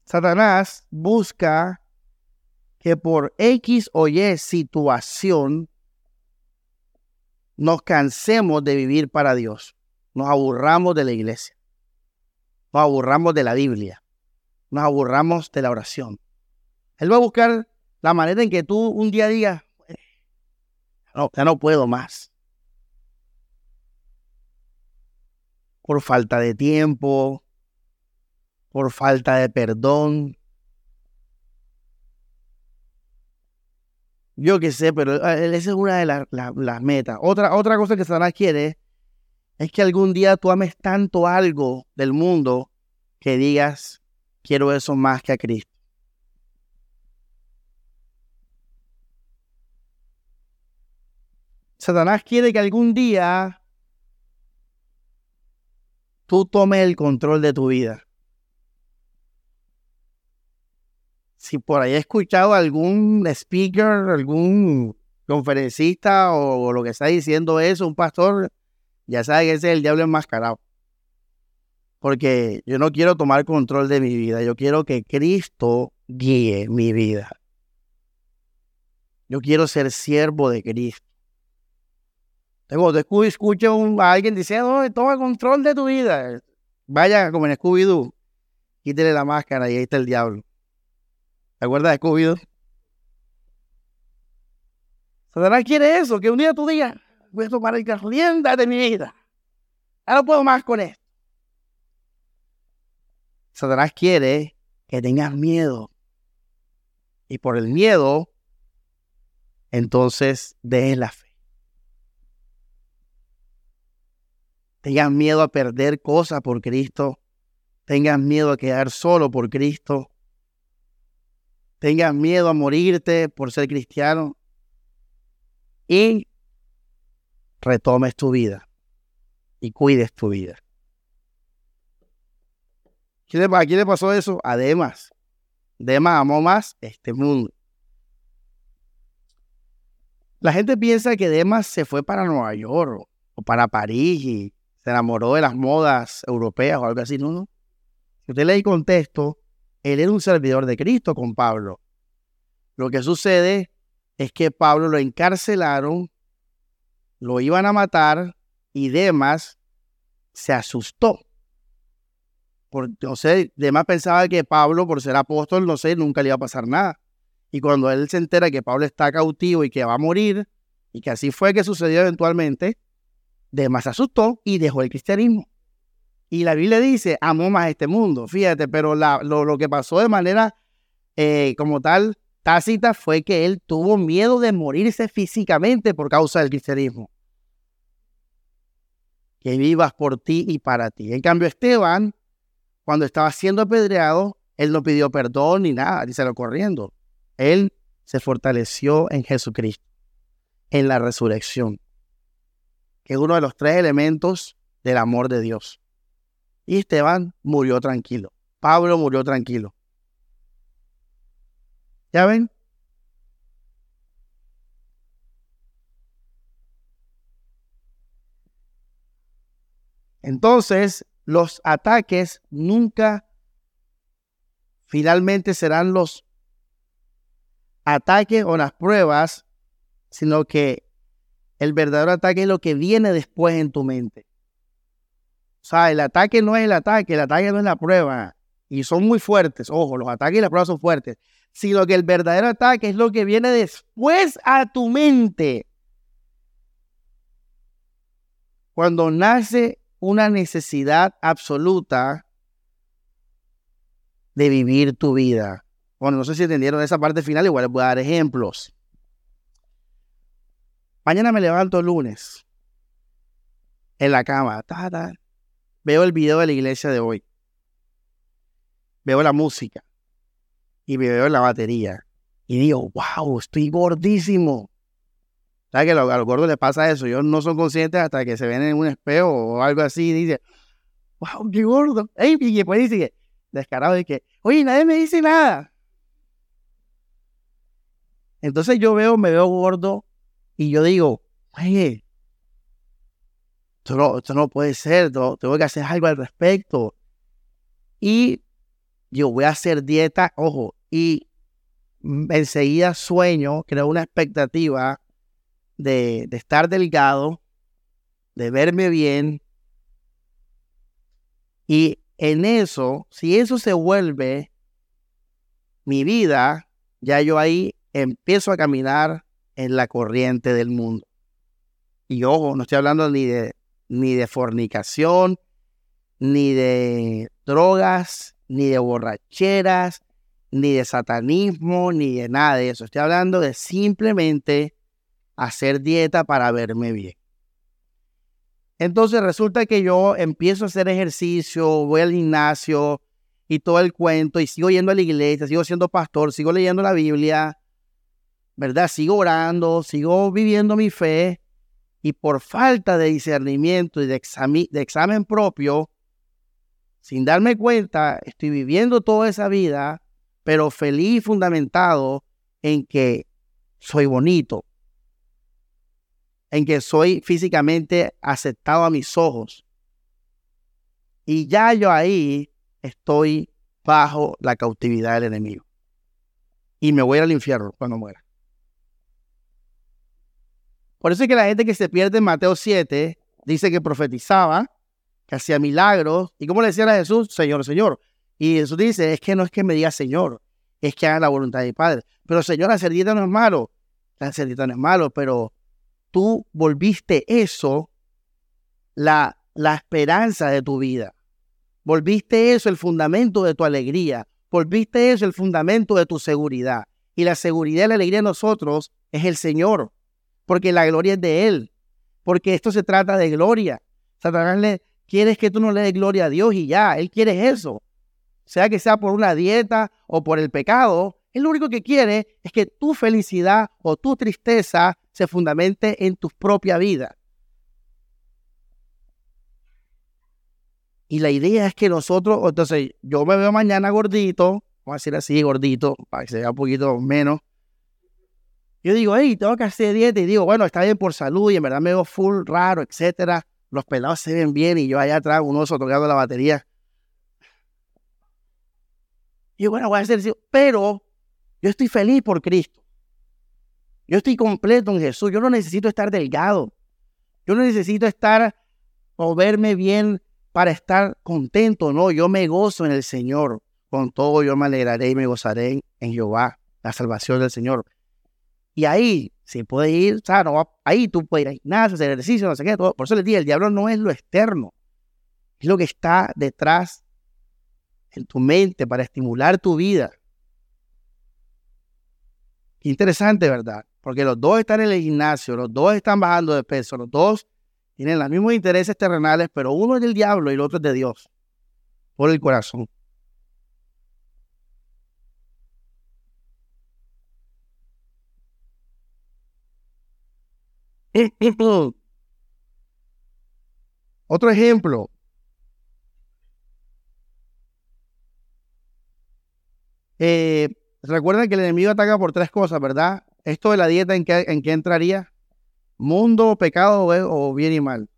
Satanás busca que por X o Y situación nos cansemos de vivir para Dios, nos aburramos de la iglesia, nos aburramos de la Biblia, nos aburramos de la oración. Él va a buscar la manera en que tú un día digas, no, ya no puedo más. Por falta de tiempo, por falta de perdón. Yo qué sé, pero ah, esa es una de las metas. Otra, otra cosa que Satanás quiere es que algún día tú ames tanto algo del mundo que digas, quiero eso más que a Cristo. Satanás quiere que algún día tú tomes el control de tu vida. si por ahí he escuchado algún speaker, algún conferencista o, lo que está diciendo eso, un pastor, ya sabe que ese es el diablo enmascarado. Porque yo no quiero tomar control de mi vida, yo quiero que Cristo guíe mi vida. Yo quiero ser siervo de Cristo. Escucho a alguien diciendo, toma control de tu vida. Vaya como en Scooby-Doo, quítele la máscara y ahí está el diablo. ¿Te acuerdas de Scooby-Doo? Satanás quiere eso, que un día tú digas, voy a tomar rienda de mi vida. Ya no puedo más con esto. Satanás quiere que tengas miedo. Y por el miedo, entonces dejes la fe. Tengas miedo a perder cosas por Cristo. Tengas miedo a quedar solo por Cristo tengas miedo a morirte por ser cristiano y retomes tu vida y cuides tu vida. ¿A quién le pasó eso? A Demas. Demas amó más este mundo. La gente piensa que Demas se fue para Nueva York o para París y se enamoró de las modas europeas o algo así. No, no. Si usted lee el contexto, él era un servidor de Cristo con Pablo. Lo que sucede es que Pablo lo encarcelaron, lo iban a matar y Demas se asustó. Por, no sé, Demas pensaba que Pablo, por ser apóstol, no sé, nunca le iba a pasar nada. Y cuando él se entera que Pablo está cautivo y que va a morir, y que así fue que sucedió eventualmente, Demas se asustó y dejó el cristianismo. Y la Biblia dice, amó más este mundo, fíjate, pero lo, que pasó de manera eh, como tal tácita fue que él tuvo miedo de morirse físicamente por causa del cristianismo. Que vivas por ti y para ti. En cambio, Esteban, cuando estaba siendo apedreado, él no pidió perdón ni nada, ni lo corriendo. Él se fortaleció en Jesucristo, en la resurrección, que es uno de los tres elementos del amor de Dios. Y Esteban murió tranquilo. Pablo murió tranquilo. ¿Ya ven? Entonces, los ataques nunca finalmente serán los ataques o las pruebas, sino que el verdadero ataque es lo que viene después en tu mente. O sea, el ataque no es el ataque, el ataque no es la prueba. Y son muy fuertes, ojo, los ataques y las pruebas son fuertes. Sino que el verdadero ataque es lo que viene después a tu mente. Cuando nace una necesidad absoluta de vivir tu vida. Bueno, no sé si entendieron esa parte final, igual les voy a dar ejemplos. Mañana me levanto el lunes en la cama veo el video de la iglesia de hoy, veo la música y me veo la batería y digo, wow, estoy gordísimo. ¿Sabes que a los, gordos les pasa eso? Ellos no son conscientes hasta que se ven en un espejo o algo así y dicen, wow, qué gordo. y después dice descarado, de que, oye, nadie me dice nada. Entonces yo veo, me veo gordo y yo digo, oye, esto no, puede ser, tengo que hacer algo al respecto. Y yo voy a hacer dieta, ojo, y enseguida sueño, creo una expectativa de, de estar delgado, de verme bien. Y en eso, si eso se vuelve mi vida, ya yo ahí empiezo a caminar en la corriente del mundo. Y ojo, no estoy hablando ni de ni de fornicación, ni de drogas, ni de borracheras, ni de satanismo, ni de nada de eso. Estoy hablando de simplemente hacer dieta para verme bien. Entonces resulta que yo empiezo a hacer ejercicio, voy al gimnasio y todo el cuento, y sigo yendo a la iglesia, sigo siendo pastor, sigo leyendo la Biblia, ¿verdad? Sigo orando, sigo viviendo mi fe, y por falta de discernimiento y de, de examen propio, sin darme cuenta, estoy viviendo toda esa vida, pero feliz y fundamentado en que soy bonito, en que soy físicamente aceptado a mis ojos. Y ya yo ahí estoy bajo la cautividad del enemigo. Y me voy al infierno cuando muera. Por eso es que la gente que se pierde en Mateo 7 dice que profetizaba, que hacía milagros. ¿Y cómo le decían a Jesús? Señor, Señor. Y Jesús dice, es que no es que me diga Señor, es que haga la voluntad de mi Padre. Pero Señor, hacer dieta no es malo. Hacer dieta no es malo, pero tú volviste eso la, la esperanza de tu vida. Volviste eso el fundamento de tu alegría. Volviste eso el fundamento de tu seguridad. Y la seguridad y la alegría de nosotros es el Señor porque la gloria es de Él, porque esto se trata de gloria. Satanás le quieres que tú no le des gloria a Dios y ya, Él quiere eso. Sea que sea por una dieta o por el pecado, Él lo único que quiere es que tu felicidad o tu tristeza se fundamente en tu propia vida. Y la idea es que nosotros, entonces yo me veo mañana gordito, vamos a decir así, gordito, para que se vea un poquito menos. Yo digo, hey, tengo que hacer dieta y digo, bueno, está bien por salud y en verdad me veo full raro, etcétera. Los pelados se ven bien y yo allá atrás, uno oso tocando la batería. Y yo, bueno, voy a hacer eso, pero yo estoy feliz por Cristo. Yo estoy completo en Jesús. Yo no necesito estar delgado. Yo no necesito estar o verme bien para estar contento. No, yo me gozo en el Señor. Con todo yo me alegraré y me gozaré en Jehová, la salvación del Señor. Y ahí, si puede ir, o sea, no, ahí tú puedes ir al gimnasio, hacer ejercicio, no sé qué, todo. Por eso les digo, el diablo no es lo externo, es lo que está detrás en tu mente para estimular tu vida. interesante, ¿verdad? Porque los dos están en el gimnasio, los dos están bajando de peso, los dos tienen los mismos intereses terrenales, pero uno es del diablo y el otro es de Dios, por el corazón. Otro ejemplo. Eh, recuerden que el enemigo ataca por tres cosas, ¿verdad? Esto de la dieta, ¿en qué, en qué entraría? Mundo, pecado o bien y mal.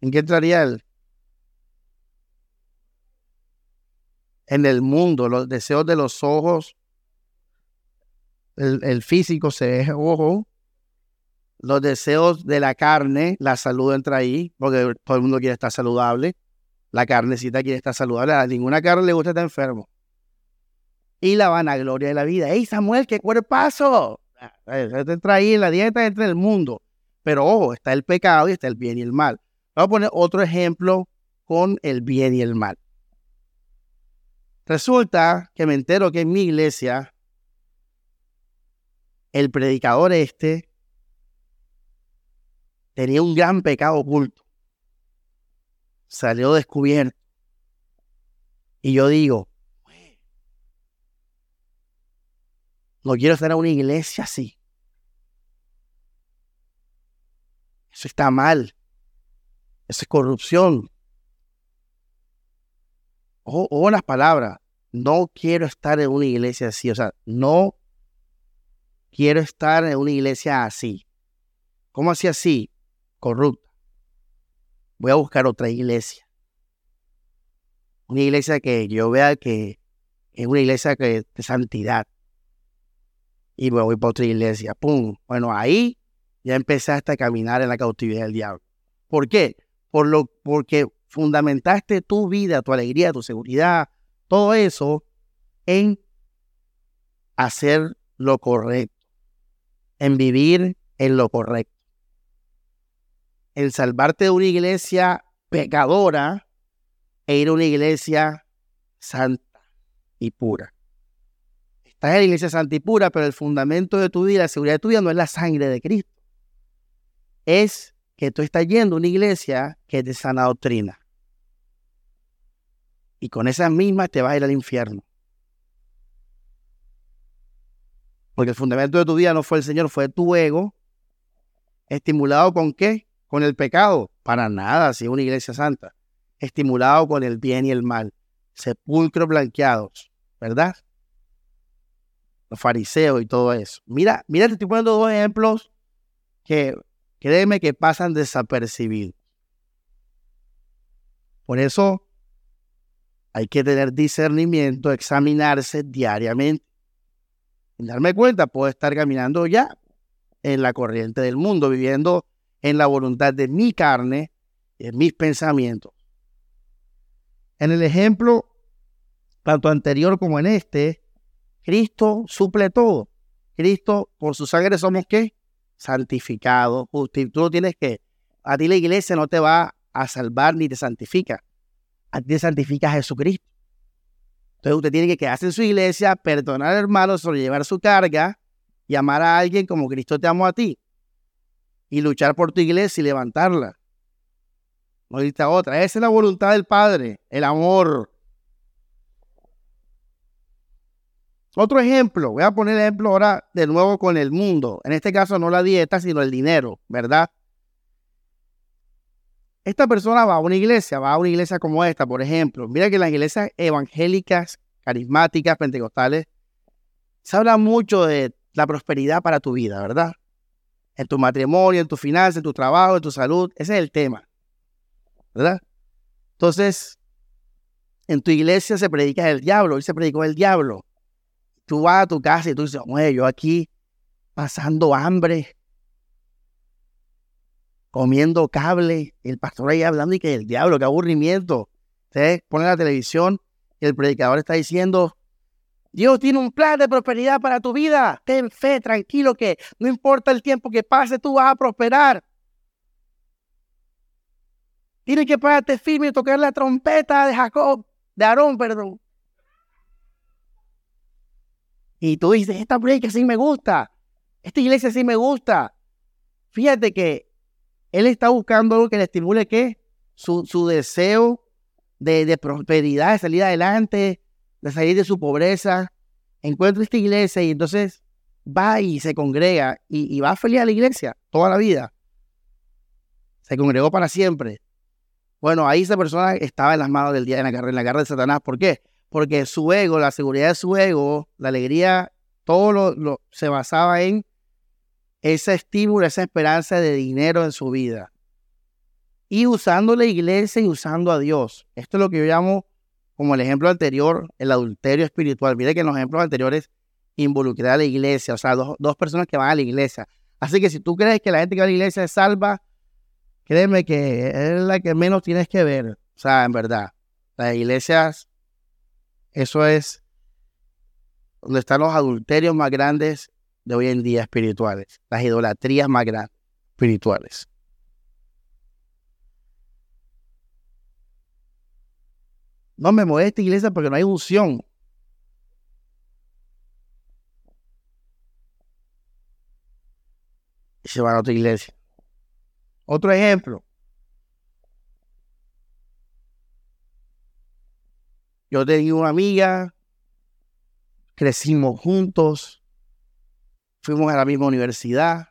¿En qué entraría él? En el mundo, los deseos de los ojos, el, físico se es ojo, los deseos de la carne, la salud entra ahí, porque todo el mundo quiere estar saludable. La carnecita quiere estar saludable. A ninguna carne le gusta estar enfermo. Y la vanagloria de la vida. ¡Ey, Samuel, qué cuerpazo! Ah, entra ahí en la dieta, entra en el mundo. Pero ojo, está el pecado y está el bien y el mal. Vamos a poner otro ejemplo con el bien y el mal. Resulta que me entero que en mi iglesia el predicador este tenía un gran pecado oculto. Salió descubierto. Y yo digo, no quiero estar en una iglesia así. Eso está mal. Eso es corrupción. O, las palabras. No quiero estar en una iglesia así. O sea, no quiero estar en una iglesia así. ¿Cómo así así? Corrupta. Voy a buscar otra iglesia. Una iglesia que yo vea que es una iglesia de santidad. Y me voy para otra iglesia. ¡Pum! Bueno, ahí ya empezaste a caminar en la cautividad del diablo. ¿Por qué? Por lo, porque fundamentaste tu vida, tu alegría, tu seguridad, todo eso en hacer lo correcto, en vivir en lo correcto, en salvarte de una iglesia pecadora e ir a una iglesia santa y pura. Estás en la iglesia santa y pura, pero el fundamento de tu vida, la seguridad de tu vida no es la sangre de Cristo es que tú estás yendo a una iglesia que es de sana doctrina. Y con esas mismas te vas a ir al infierno. Porque el fundamento de tu vida no fue el Señor, fue tu ego. ¿Estimulado con qué? Con el pecado. Para nada, si es una iglesia santa. Estimulado con el bien y el mal. Sepulcros blanqueados, ¿verdad? Los fariseos y todo eso. Mira, mira, te estoy poniendo dos ejemplos que créeme que pasan desapercibidos. Por eso hay que tener discernimiento, examinarse diariamente. Y darme cuenta, puedo estar caminando ya en la corriente del mundo, viviendo en la voluntad de mi carne, en mis pensamientos. En el ejemplo, tanto anterior como en este, Cristo suple todo. Cristo, por su sangre somos qué? santificado. Tú no tienes que, a ti la iglesia no te va a salvar ni te santifica. A ti te santifica Jesucristo. Entonces usted tiene que quedarse en su iglesia, perdonar al hermano, llevar su carga y amar a alguien como Cristo te amó a ti. Y luchar por tu iglesia y levantarla. No dice otra. Esa es la voluntad del Padre, el amor. Otro ejemplo, voy a poner ejemplo ahora de nuevo con el mundo. En este caso no la dieta, sino el dinero, ¿verdad? Esta persona va a una iglesia, va a una iglesia como esta, por ejemplo. Mira que las iglesias evangélicas, carismáticas, pentecostales, se habla mucho de la prosperidad para tu vida, ¿verdad? En tu matrimonio, en tu finanzas, en tu trabajo, en tu salud. Ese es el tema, ¿verdad? Entonces, en tu iglesia se predica el diablo, hoy se predicó el diablo. Tú vas a tu casa y tú dices, oye, yo aquí pasando hambre, comiendo cable, el pastor ahí hablando y que el diablo, qué aburrimiento. Ustedes ponen la televisión y el predicador está diciendo, Dios tiene un plan de prosperidad para tu vida. Ten fe, tranquilo, que no importa el tiempo que pase, tú vas a prosperar. Tienes que pararte firme y tocar la trompeta de Jacob, de Aarón, perdón. Y tú dices, esta predica sí me gusta, esta iglesia sí me gusta. Fíjate que él está buscando algo que le estimule qué? Su, su deseo de, de, prosperidad, de salir adelante, de salir de su pobreza. Encuentra esta iglesia y entonces va y se congrega y, y va feliz a la iglesia toda la vida. Se congregó para siempre. Bueno, ahí esa persona estaba en las manos del día en la en la garra de Satanás. ¿Por qué? Porque su ego, la seguridad de su ego, la alegría, todo lo, lo se basaba en ese estímulo, esa esperanza de dinero en su vida. Y usando la iglesia y usando a Dios. Esto es lo que yo llamo, como el ejemplo anterior, el adulterio espiritual. Mire que en los ejemplos anteriores involucré a la iglesia, o sea, dos, dos personas que van a la iglesia. Así que si tú crees que la gente que va a la iglesia es salva, créeme que es la que menos tienes que ver. O sea, en verdad, las iglesias, eso es donde están los adulterios más grandes de hoy en día espirituales, las idolatrías más grandes espirituales. No me mueve esta iglesia porque no hay unción. Y se van a otra iglesia. Otro ejemplo. Yo tenía una amiga, crecimos juntos, fuimos a la misma universidad.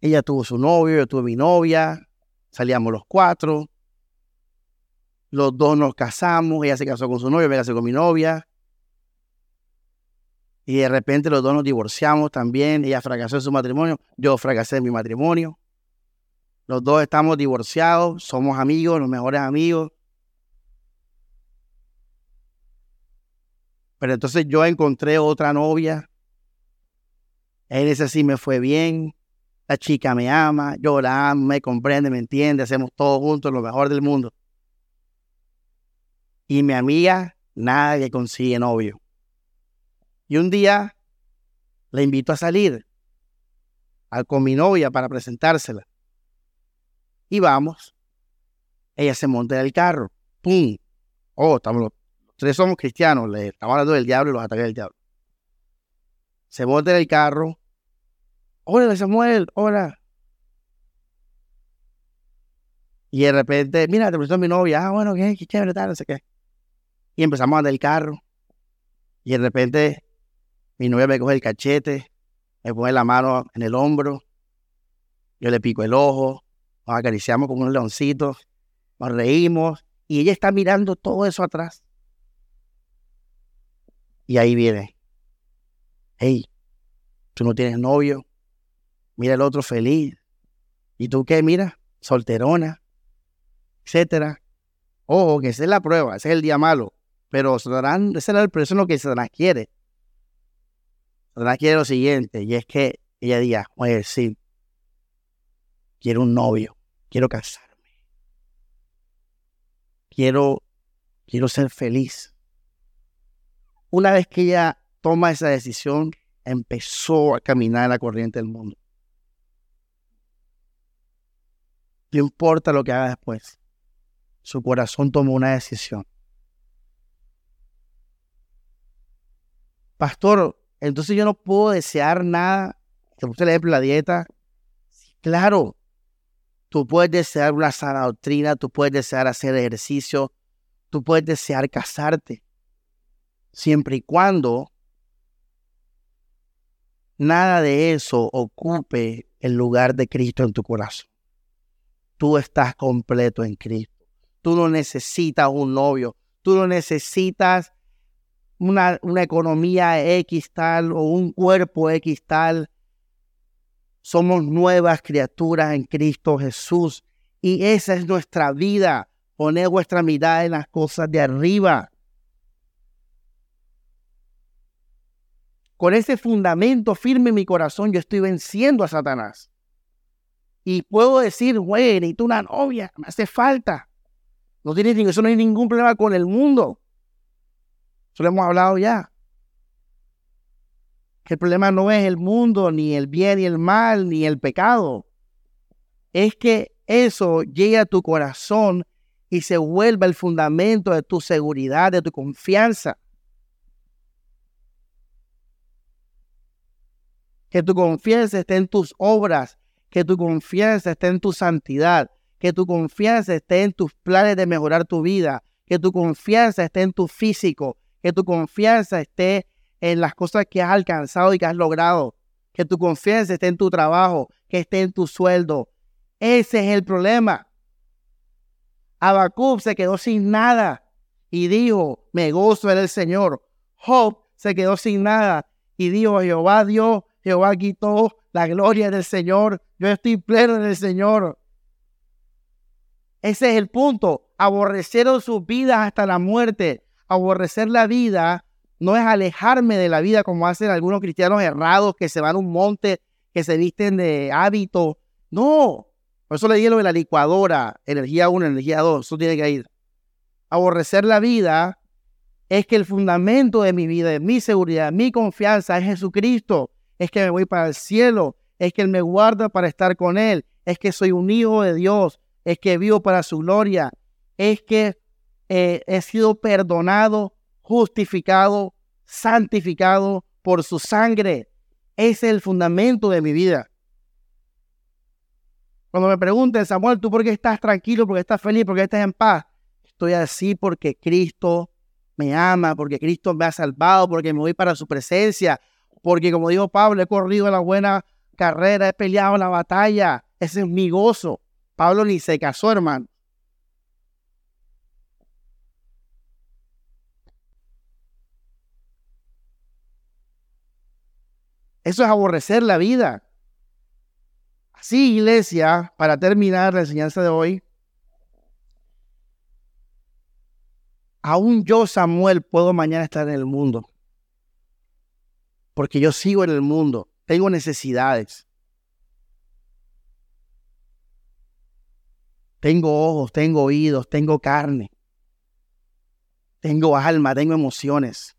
Ella tuvo su novio, yo tuve mi novia, salíamos los cuatro. Los dos nos casamos, ella se casó con su novio, me casé con mi novia. Y de repente los dos nos divorciamos también. Ella fracasó en su matrimonio, yo fracasé en mi matrimonio. Los dos estamos divorciados, somos amigos, los mejores amigos. Pero entonces yo encontré otra novia en ese sí me fue bien. La chica me ama, yo la amo, me comprende, me entiende, hacemos todo juntos, lo mejor del mundo. Y mi amiga, nada que consigue novio. Y un día la invito a salir con mi novia para presentársela. Y vamos. Ella se monta en el carro. ¡Pum! Oh, estamos tres somos cristianos. Le estamos hablando del diablo y los ataques del diablo. Se monta en el carro hola Samuel, hola. Y de repente, mira, te presento a mi novia, ah, bueno, qué, qué chévere, no sé qué. Y empezamos a andar el carro. Y de repente, mi novia me coge el cachete, me pone la mano en el hombro, yo le pico el ojo, nos acariciamos como unos leoncitos, nos reímos, y ella está mirando todo eso atrás. Y ahí viene, hey, tú no tienes novio, mira el otro feliz. ¿Y tú qué? Mira, solterona, etcétera. Ojo, que esa es la prueba, ese es el día malo. Pero Satanás, ese es, el, eso es lo que Satanás quiere. Satanás quiere lo siguiente, y es que ella diga, oye, sí, quiero un novio, quiero casarme. Quiero, quiero ser feliz. Una vez que ella toma esa decisión, empezó a caminar en la corriente del mundo. No importa lo que haga después. Su corazón tomó una decisión. Pastor, entonces yo no puedo desear nada. Te puse el ejemplo la dieta. claro, tú puedes desear una sana doctrina, tú puedes desear hacer ejercicio, tú puedes desear casarte. Siempre y cuando nada de eso ocupe el lugar de Cristo en tu corazón. Tú estás completo en Cristo. Tú no necesitas un novio. Tú no necesitas una, economía X tal o un cuerpo X tal. Somos nuevas criaturas en Cristo Jesús. Y esa es nuestra vida. Poner vuestra mirada en las cosas de arriba. Con ese fundamento firme en mi corazón, yo estoy venciendo a Satanás. Y puedo decir, güey, necesito una novia, me hace falta. No tiene, eso no hay ningún problema con el mundo. Eso lo hemos hablado ya. El problema no es el mundo, ni el bien y el mal, ni el pecado. Es que eso llegue a tu corazón y se vuelva el fundamento de tu seguridad, de tu confianza. Que tu confianza esté en tus obras, que tu confianza esté en tu santidad, que tu confianza esté en tus planes de mejorar tu vida, que tu confianza esté en tu físico, que tu confianza esté en las cosas que has alcanzado y que has logrado, que tu confianza esté en tu trabajo, que esté en tu sueldo. Ese es el problema. Habacuc se quedó sin nada y dijo, me gozo en el Señor. Job se quedó sin nada y dijo, Jehová Dios Jehová quitó la gloria del Señor. Yo estoy pleno en el Señor. Ese es el punto. Aborrecieron sus vidas hasta la muerte. Aborrecer la vida no es alejarme de la vida como hacen algunos cristianos errados que se van a un monte, que se visten de hábito. No. Por eso le dije lo de la licuadora, energía 1, energía 2. Eso tiene que ir. Aborrecer la vida es que el fundamento de mi vida, de mi seguridad, mi confianza es Jesucristo es que me voy para el cielo, es que Él me guarda para estar con Él, es que soy un hijo de Dios, es que vivo para su gloria, es que eh, he sido perdonado, justificado, santificado por su sangre. Ese es el fundamento de mi vida. Cuando me pregunten, Samuel, ¿tú por qué estás tranquilo? ¿Por qué estás feliz? ¿Por qué estás en paz? Estoy así porque Cristo me ama, porque Cristo me ha salvado, porque me voy para su presencia, porque como dijo Pablo, he corrido la buena carrera, he peleado la batalla. Ese es mi gozo. Pablo ni se casó, hermano. Eso es aborrecer la vida. Así, iglesia, para terminar la enseñanza de hoy, aún yo, Samuel, puedo mañana estar en el mundo porque yo sigo en el mundo, tengo necesidades. Tengo ojos, tengo oídos, tengo carne, tengo alma, tengo emociones.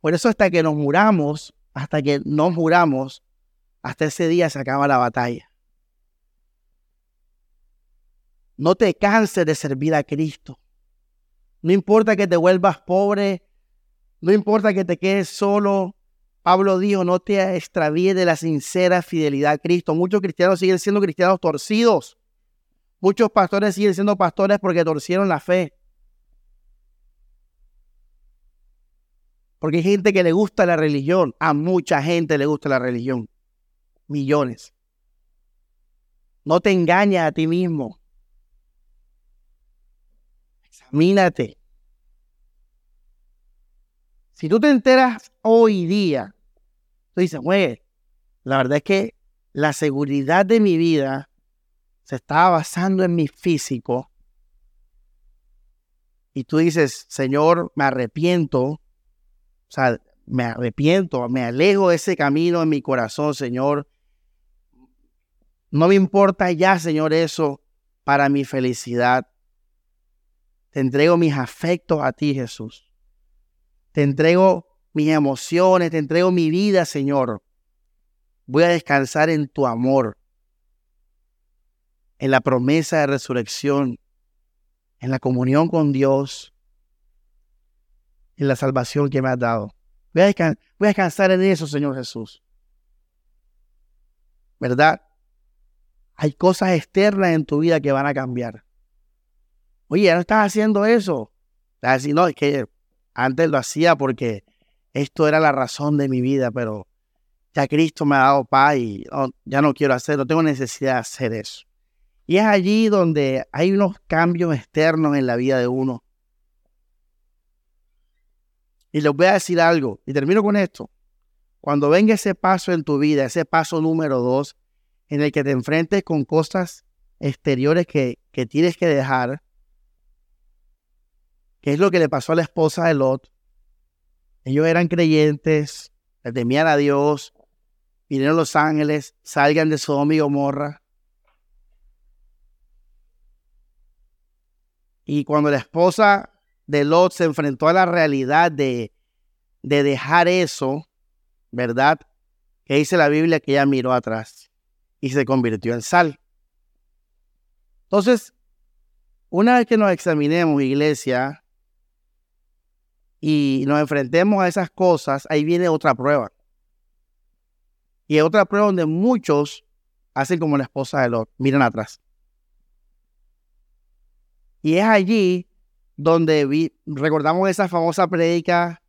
Por eso hasta que nos muramos, hasta que nos muramos, hasta ese día se acaba la batalla. No te canses de servir a Cristo. No importa que te vuelvas pobre, no importa que te quedes solo. Pablo dijo, no te extravíes de la sincera fidelidad a Cristo. Muchos cristianos siguen siendo cristianos torcidos. Muchos pastores siguen siendo pastores porque torcieron la fe. Porque hay gente que le gusta la religión. A mucha gente le gusta la religión. Millones. No te engañes a ti mismo. Examínate. Si tú te enteras hoy día, tú dices, güey, la verdad es que la seguridad de mi vida se estaba basando en mi físico. Y tú dices, Señor, me arrepiento. O sea, me arrepiento, me alejo de ese camino en mi corazón, Señor. No me importa ya, Señor, eso para mi felicidad. Te entrego mis afectos a ti, Jesús. Te entrego mis emociones, te entrego mi vida, Señor. Voy a descansar en tu amor, en la promesa de resurrección, en la comunión con Dios, en la salvación que me has dado. Voy a, descansar en eso, Señor Jesús. ¿Verdad? Hay cosas externas en tu vida que van a cambiar. Oye, ya no estás haciendo eso. Estás no, es que Antes lo hacía porque esto era la razón de mi vida, pero ya Cristo me ha dado paz y ya no quiero hacer, no tengo necesidad de hacer eso. Y es allí donde hay unos cambios externos en la vida de uno. Y les voy a decir algo, y termino con esto. Cuando venga ese paso en tu vida, ese paso número dos, en el que te enfrentes con cosas exteriores que, que tienes que dejar, que es lo que le pasó a la esposa de Lot. Ellos eran creyentes, le temían a Dios, vinieron los ángeles, salgan de Sodoma y Gomorra. Y cuando la esposa de Lot se enfrentó a la realidad de, de dejar eso, ¿verdad? Que dice la Biblia que ella miró atrás y se convirtió en sal. Entonces, una vez que nos examinemos, iglesia, y nos enfrentemos a esas cosas, ahí viene otra prueba. Y otra prueba donde muchos hacen como la esposa de Lot, miran atrás. Y es allí donde recordamos esa famosa predica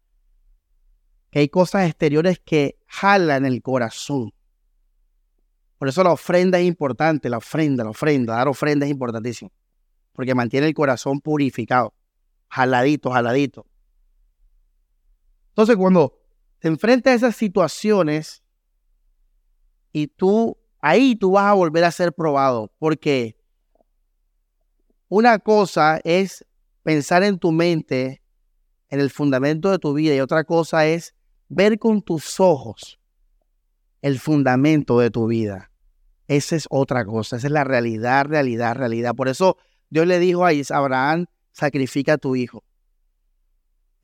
que hay cosas exteriores que jalan el corazón. Por eso la ofrenda es importante, la ofrenda, la ofrenda, dar ofrenda es importantísimo, porque mantiene el corazón purificado, jaladito, jaladito. Entonces, cuando te enfrentas a esas situaciones y tú, ahí tú vas a volver a ser probado, porque una cosa es pensar en tu mente, en el fundamento de tu vida, y otra cosa es ver con tus ojos el fundamento de tu vida. Esa es otra cosa, esa es la realidad, realidad, realidad. Por eso Dios le dijo a Abraham, sacrifica a tu hijo.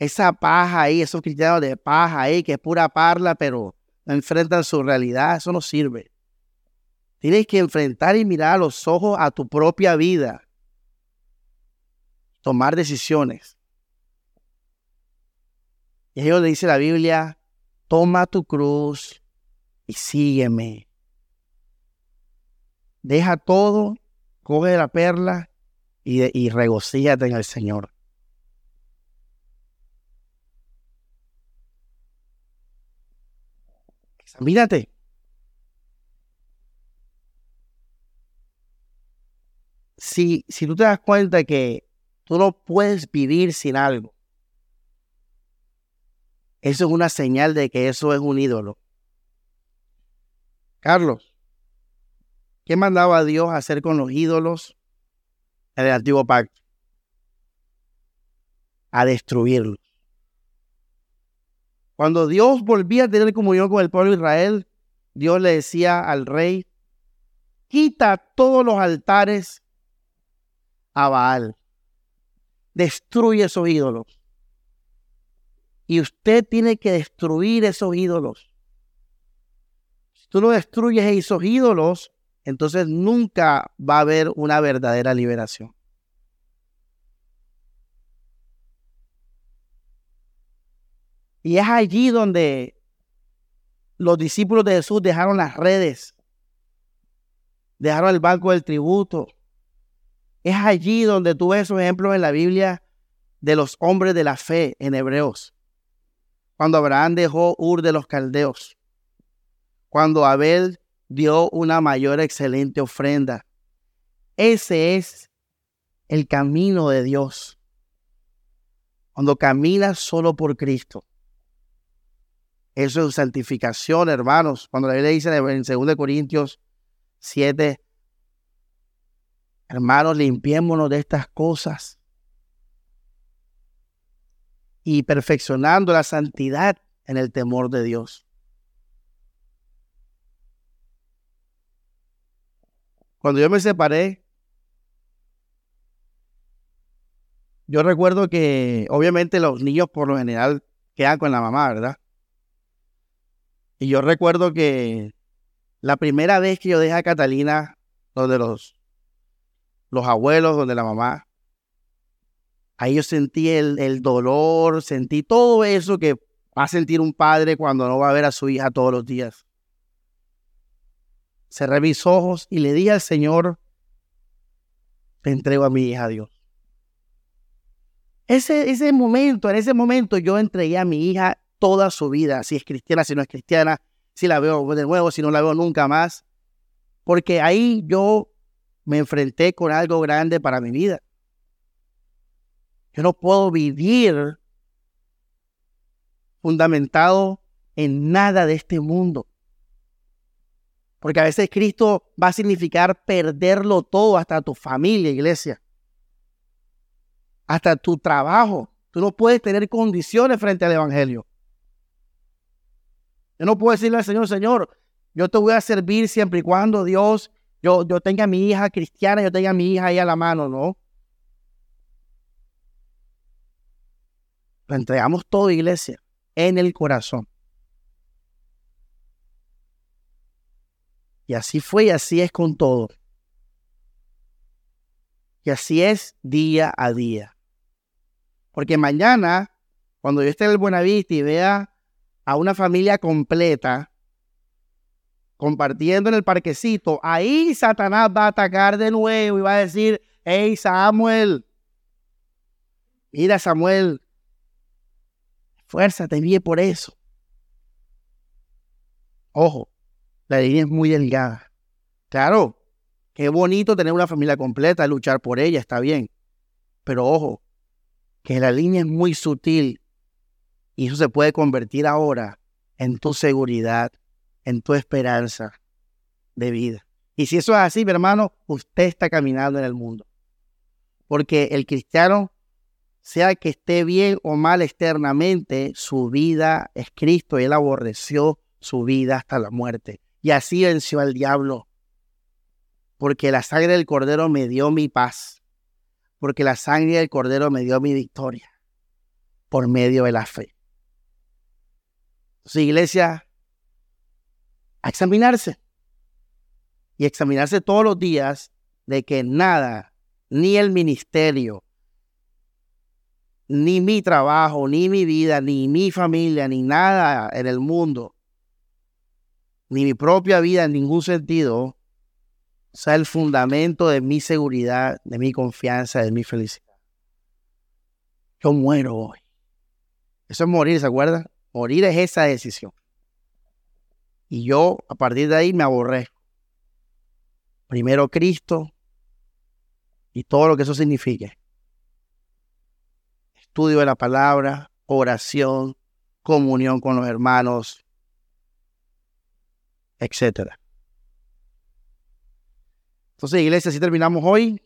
Esa paja ahí, esos cristianos de paja ahí, que es pura parla, pero no enfrentan su realidad, eso no sirve. Tienes que enfrentar y mirar a los ojos a tu propia vida. Tomar decisiones. Y ellos le dice la Biblia, toma tu cruz y sígueme. Deja todo, coge la perla y, y regocíate en el Señor. Examínate. Si, si tú te das cuenta que tú no puedes vivir sin algo, eso es una señal de que eso es un ídolo. Carlos, ¿qué mandaba Dios hacer con los ídolos en el antiguo pacto? A destruirlos. Cuando Dios volvía a tener comunión con el pueblo de Israel, Dios le decía al rey, quita todos los altares a Baal, destruye esos ídolos. Y usted tiene que destruir esos ídolos. Si tú no destruyes esos ídolos, entonces nunca va a haber una verdadera liberación. Y es allí donde los discípulos de Jesús dejaron las redes, dejaron el banco del tributo. Es allí donde tú ves esos ejemplos en la Biblia de los hombres de la fe en Hebreos. Cuando Abraham dejó Ur de los Caldeos. Cuando Abel dio una mayor excelente ofrenda. Ese es el camino de Dios. Cuando caminas solo por Cristo. Eso es santificación, hermanos. Cuando la Biblia dice en 2 Corintios 7, hermanos, limpiémonos de estas cosas y perfeccionando la santidad en el temor de Dios. Cuando yo me separé, yo recuerdo que obviamente los niños por lo general quedan con la mamá, ¿verdad? Y yo recuerdo que la primera vez que yo dejé a Catalina, donde los, los abuelos, donde la mamá, ahí yo sentí el, el dolor, sentí todo eso que va a sentir un padre cuando no va a ver a su hija todos los días. Cerré mis ojos y le dije al Señor, te entrego a mi hija, Dios. Ese, ese momento, en ese momento yo entregué a mi hija toda su vida, si es cristiana, si no es cristiana, si la veo de nuevo, si no la veo nunca más, porque ahí yo me enfrenté con algo grande para mi vida. Yo no puedo vivir fundamentado en nada de este mundo. Porque a veces Cristo va a significar perderlo todo, hasta tu familia, iglesia. Hasta tu trabajo. Tú no puedes tener condiciones frente al Evangelio. Yo no puedo decirle al Señor, Señor, yo te voy a servir siempre y cuando Dios, yo, yo tenga a mi hija cristiana, yo tenga a mi hija ahí a la mano, ¿no? Lo entregamos todo, iglesia, en el corazón. Y así fue y así es con todo. Y así es día a día. Porque mañana, cuando yo esté en el Buenavista y vea a una familia completa compartiendo en el parquecito, ahí Satanás va a atacar de nuevo y va a decir, hey Samuel, mira Samuel, fuerza, te envíe por eso. Ojo, la línea es muy delgada. Claro, qué bonito tener una familia completa, luchar por ella, está bien. Pero ojo, que la línea es muy sutil y eso se puede convertir ahora en tu seguridad, en tu esperanza de vida. Y si eso es así, mi hermano, usted está caminando en el mundo. Porque el cristiano, sea que esté bien o mal externamente, su vida es Cristo él aborreció su vida hasta la muerte. Y así venció al diablo. Porque la sangre del cordero me dio mi paz. Porque la sangre del cordero me dio mi victoria. Por medio de la fe. Su iglesia, a examinarse. Y examinarse todos los días de que nada, ni el ministerio, ni mi trabajo, ni mi vida, ni mi familia, ni nada en el mundo ni mi propia vida en ningún sentido sea el fundamento de mi seguridad, de mi confianza, de mi felicidad. Yo muero hoy. Eso es morir, ¿se acuerdan? Morir es esa decisión. Y yo a partir de ahí me aborrezco. Primero Cristo y todo lo que eso signifique. Estudio de la palabra, oración, comunión con los hermanos, etcétera. Entonces, iglesia, así terminamos hoy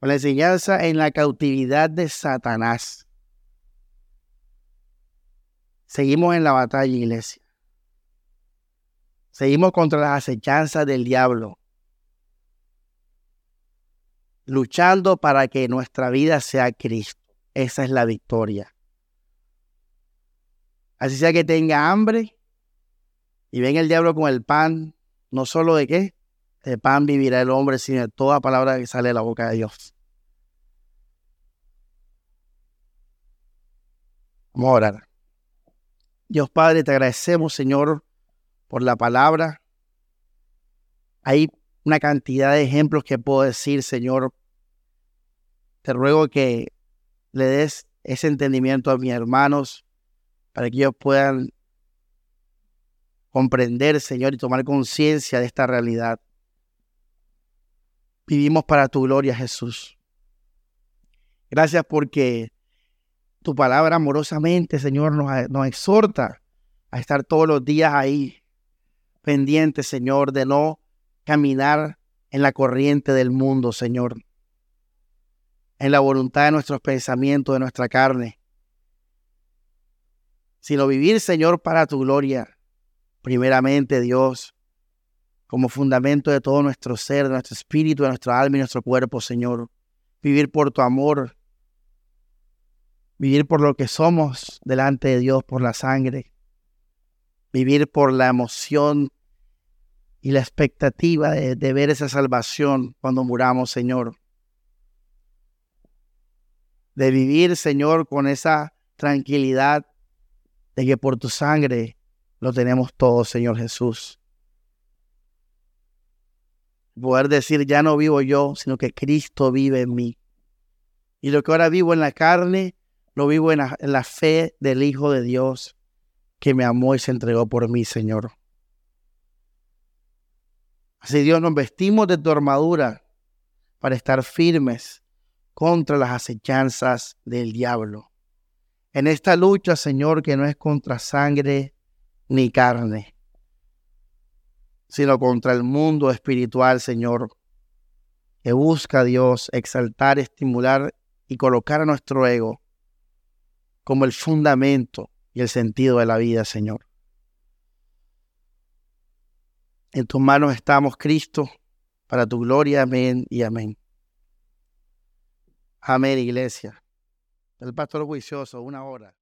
con la enseñanza en la cautividad de Satanás. Seguimos en la batalla, iglesia. Seguimos contra las acechanzas del diablo. Luchando para que nuestra vida sea Cristo. Esa es la victoria. Así sea que tenga hambre, y ven el diablo con el pan, no solo de qué, de pan vivirá el hombre, sino de toda palabra que sale de la boca de Dios. Vamos a orar. Dios Padre, te agradecemos, Señor, por la palabra. Hay una cantidad de ejemplos que puedo decir, Señor. Te ruego que le des ese entendimiento a mis hermanos para que ellos puedan comprender, Señor, y tomar conciencia de esta realidad. Vivimos para tu gloria, Jesús. Gracias porque tu palabra amorosamente, Señor, nos, nos exhorta a estar todos los días ahí, pendientes, Señor, de no caminar en la corriente del mundo, Señor, en la voluntad de nuestros pensamientos, de nuestra carne, sino vivir, Señor, para tu gloria primeramente Dios, como fundamento de todo nuestro ser, de nuestro espíritu, de nuestra alma y nuestro cuerpo, Señor. Vivir por tu amor, vivir por lo que somos delante de Dios, por la sangre, vivir por la emoción y la expectativa de, de ver esa salvación cuando muramos, Señor. De vivir, Señor, con esa tranquilidad de que por tu sangre lo tenemos todo, Señor Jesús. Poder decir, ya no vivo yo, sino que Cristo vive en mí. Y lo que ahora vivo en la carne, lo vivo en la, fe del Hijo de Dios que me amó y se entregó por mí, Señor. Así Dios nos vestimos de tu armadura para estar firmes contra las acechanzas del diablo. En esta lucha, Señor, que no es contra sangre ni carne, sino contra el mundo espiritual, Señor, que busca a Dios exaltar, estimular y colocar a nuestro ego como el fundamento y el sentido de la vida, Señor. En tus manos estamos, Cristo, para tu gloria. Amén y amén. Amén, iglesia. El pastor juicioso, una hora.